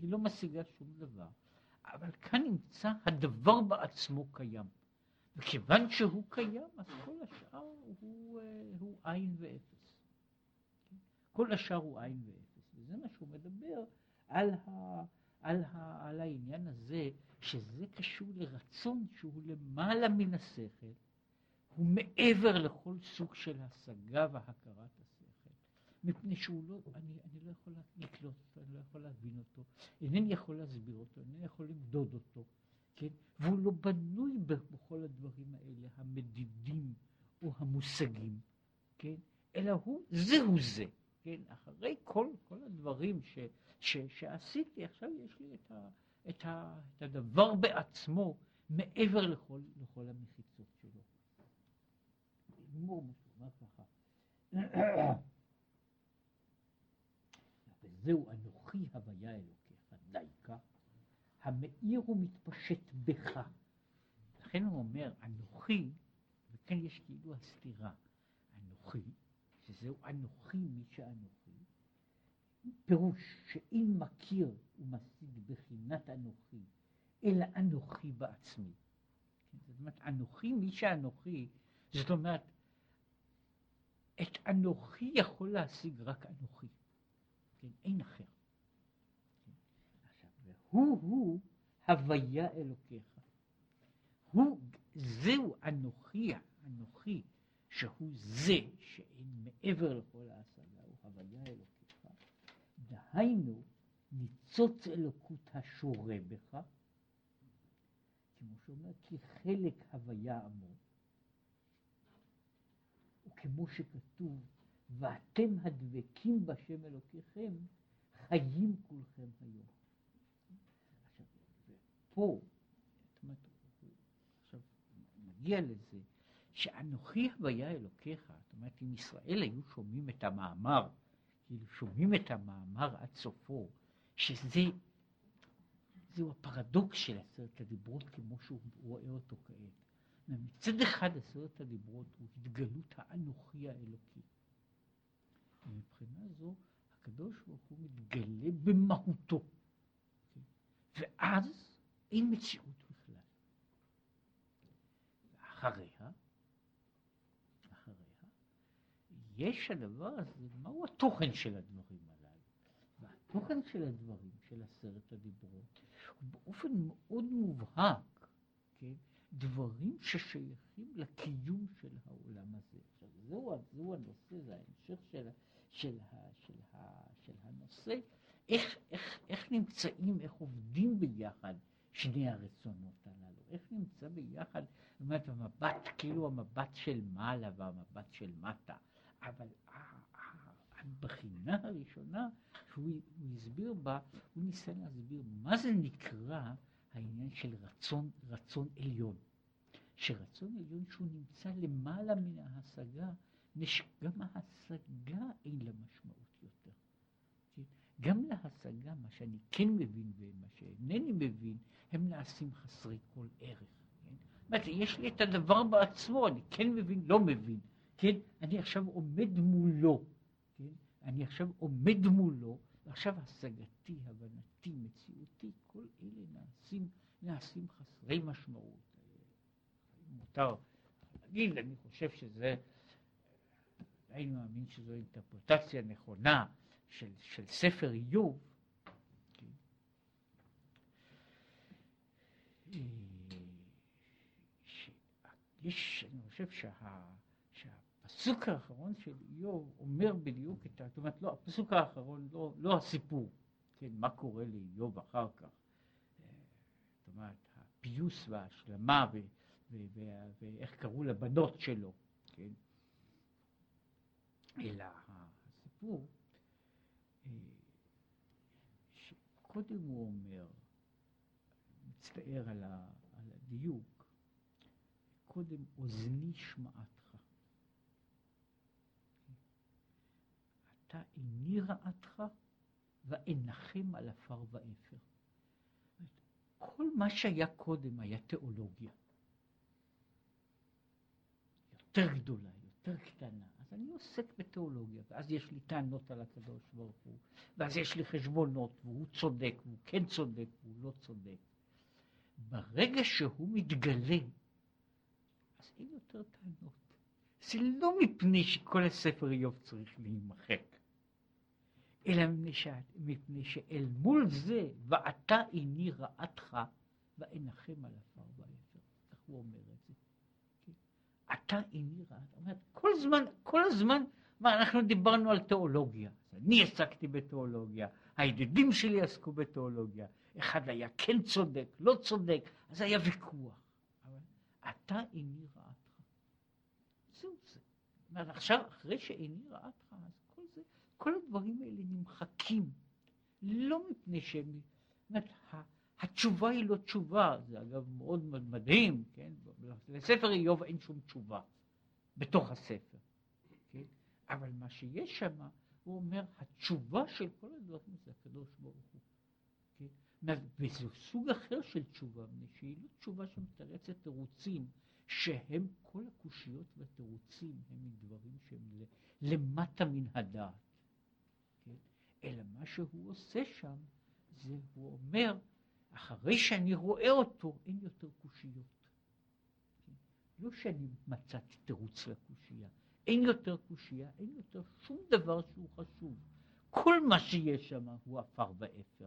היא לא משיגה שום דבר. אבל כאן נמצא הדבר בעצמו קיים. וכיוון שהוא קיים, אז כל השאר הוא, אה, הוא עין ואפס. כל השאר הוא עין ואפס. וזה מה שהוא מדבר על, ה, על, ה, על העניין הזה, שזה קשור לרצון שהוא למעלה מן השכל, הוא מעבר לכל סוג של השגה והכרת השכל, מפני שהוא לא, אני, אני לא יכול לקלוט אותו, אני לא יכול להבין אותו, אינני יכול להסביר אותו, אינני יכול למדוד אותו, כן? והוא לא בנוי בכל הדברים האלה, המדידים או המושגים, כן? אלא הוא, זהו זה, כן? אחרי כל, כל הדברים ש, ש, שעשיתי, עכשיו יש לי את, ה, את, ה, את הדבר בעצמו מעבר לכל, לכל המחיצות שלו. וזהו אנוכי הוויה אלוקיך, דייקה, המאיר ומתפשט בך. לכן הוא אומר, אנוכי, וכאן יש כאילו הסתירה, אנוכי, שזהו אנוכי מי שאנוכי, פירוש שאם מכיר ומשיג בחינת אנוכי, אלא אנוכי בעצמי. זאת אומרת, אנוכי מי שאנוכי, זאת אומרת, את אנוכי יכול להשיג רק אנוכי. כן, אין אחר. כן. עכשיו, והוא הוא הוויה אלוקיך. הוא, זהו אנוכי, אנוכי, שהוא זה שאין מעבר לכל ההשגה, הוא הוויה אלוקיך. דהיינו, ניצוץ אלוקות השורה בך, כמו שאומר, כי חלק הוויה עמו. וכמו שכתוב, ואתם הדבקים בשם אלוקיכם, חיים כולכם היום. עכשיו, פה, עכשיו נגיע לזה, שאנוכי הוויה אלוקיך, זאת אומרת, אם ישראל היו שומעים את המאמר, כאילו שומעים את המאמר עד סופו, שזה, זהו הפרדוקס של עשרת הדיברות כמו שהוא רואה אותו כעת. מצד אחד עשרת הדיברות הוא התגלות האנוכי האלוקי. ומבחינה זו הקדוש ברוך הוא מתגלה במהותו. ואז אין מציאות בכלל. אחריה, יש הדבר הזה, מהו התוכן של הדברים הללו? והתוכן של הדברים, של עשרת הדיברות, הוא באופן מאוד מובהק, כן? דברים ששייכים לקיום של העולם הזה. עכשיו, זהו, זהו הנושא, זה ההמשך של, של, של, של הנושא, איך, איך, איך נמצאים, איך עובדים ביחד שני הרצונות הללו, איך נמצא ביחד, זאת אומרת, המבט, כאילו המבט של מעלה והמבט של מטה, אבל הבחינה הראשונה שהוא הסביר בה, הוא ניסה להסביר מה זה נקרא העניין של רצון, רצון עליון. שרצון עליון שהוא נמצא למעלה מן ההשגה, גם ההשגה אין לה משמעות יותר. גם להשגה, מה שאני כן מבין ומה שאינני מבין, הם נעשים חסרי כל ערך. כן? יש לי את הדבר בעצמו, אני כן מבין, לא מבין. כן? אני עכשיו עומד מולו. כן? אני עכשיו עומד מולו, ועכשיו השגתי, הבנתי, מציאותי, כל אלה נעשים, נעשים חסרי משמעות. מותר להגיד, אני חושב שזה, היינו מאמין שזו אינטרפרטציה נכונה של, של ספר איוב. כן? יש, אני חושב שה... הפסוק האחרון של איוב אומר בדיוק את ה... זאת אומרת, לא, הפסוק האחרון, לא, לא הסיפור, כן, מה קורה לאיוב אחר כך. זאת אומרת, הפיוס וההשלמה ו, ו, ו, ואיך קראו לבנות שלו, כן? אלא הסיפור, אה, שקודם הוא אומר, מצטער על, על הדיוק, קודם אוזני שמעת אתה איני רעתך ואנחם על עפר ואפר. כל מה שהיה קודם היה תיאולוגיה. יותר גדולה, יותר קטנה. אז אני עוסק בתיאולוגיה, ואז יש לי טענות על הקדוש ברוך הוא, ואז יש לי חשבונות, והוא צודק, והוא כן צודק, והוא לא צודק. ברגע שהוא מתגלה, אז אין יותר טענות. זה לא מפני שכל הספר איוב צריך להימחק. אלא מפני שאל מול זה, ואתה איני רעתך, ואנחם על עפר ואפר. כך הוא אומר את זה. כן? אתה איני רעת. כל זמן, כל הזמן, מה, אנחנו דיברנו על תיאולוגיה. אני עסקתי בתיאולוגיה, הידידים שלי עסקו בתיאולוגיה. אחד היה כן צודק, לא צודק, אז היה ויכוח. אבל אתה איני רעתך. זהו זה. עכשיו, אחרי שאיני רעתך, כל הדברים האלה נמחקים, לא מפני שהם... התשובה היא לא תשובה, זה אגב מאוד מדהים, כן? לספר איוב אין שום תשובה בתוך הספר, כן? אבל מה שיש שם, הוא אומר, התשובה של כל הדברים זה הקדוש ברוך הוא. כן? וזה סוג אחר של תשובה, שהיא לא תשובה שמתרצת תירוצים, שהם כל הקושיות והתירוצים הם דברים שהם למטה מן הדעת. אלא מה שהוא עושה שם, זה הוא אומר, אחרי שאני רואה אותו, אין יותר קושיות. לא שאני מצאתי תירוץ לקושייה, אין יותר קושייה, אין יותר שום דבר שהוא חשוב. כל מה שיש שם הוא עפר ואפר.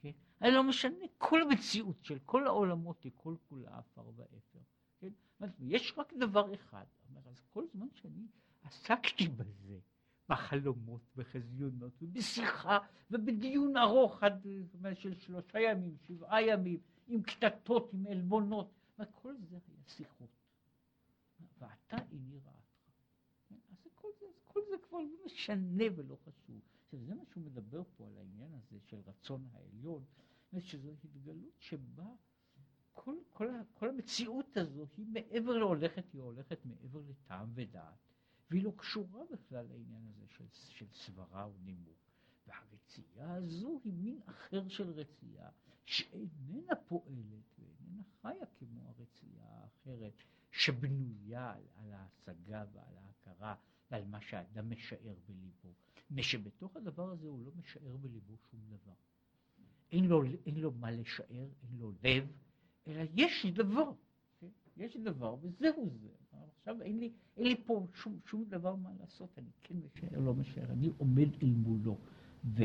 כן? אני לא משנה, כל המציאות של כל העולמות היא כל כולה עפר ואפר. כן? יש רק דבר אחד. אז כל זמן שאני עסקתי בזה, בחלומות, בחזיונות, ובשיחה, ובדיון ארוך עד של שלושה ימים, שבעה ימים, עם קטטות, עם עלבונות, וכל זה היה שיחות. ואתה איני רעתך. כן? אז כל זה, כל זה כבר לא משנה ולא חשוב. עכשיו, זה מה שהוא מדבר פה על העניין הזה של רצון העליון, שזו התגלות שבה כל, כל, כל המציאות הזו היא מעבר להולכת, היא הולכת מעבר לטעם ודעת. והיא לא קשורה בכלל לעניין הזה של, של סברה ונימוק. והרצייה הזו היא מין אחר של רצייה, שאיננה פועלת ואיננה חיה כמו הרצייה האחרת, שבנויה על, על ההשגה ועל ההכרה ועל מה שהאדם משער בליבו. ושבתוך הדבר הזה הוא לא משער בליבו שום דבר. אין לו, אין לו מה לשער, אין לו לב, אלא יש דבר. יש דבר וזהו זה. עכשיו אין לי, אין לי פה שום, שום דבר מה לעשות, אני כן משער, לא משער, אני עומד אל מולו. ו,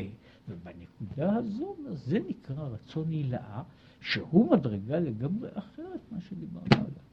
ובנקודה הזו, זה נקרא רצון הילאה, שהוא מדרגה לגמרי אחרת מה שדיברנו עליו.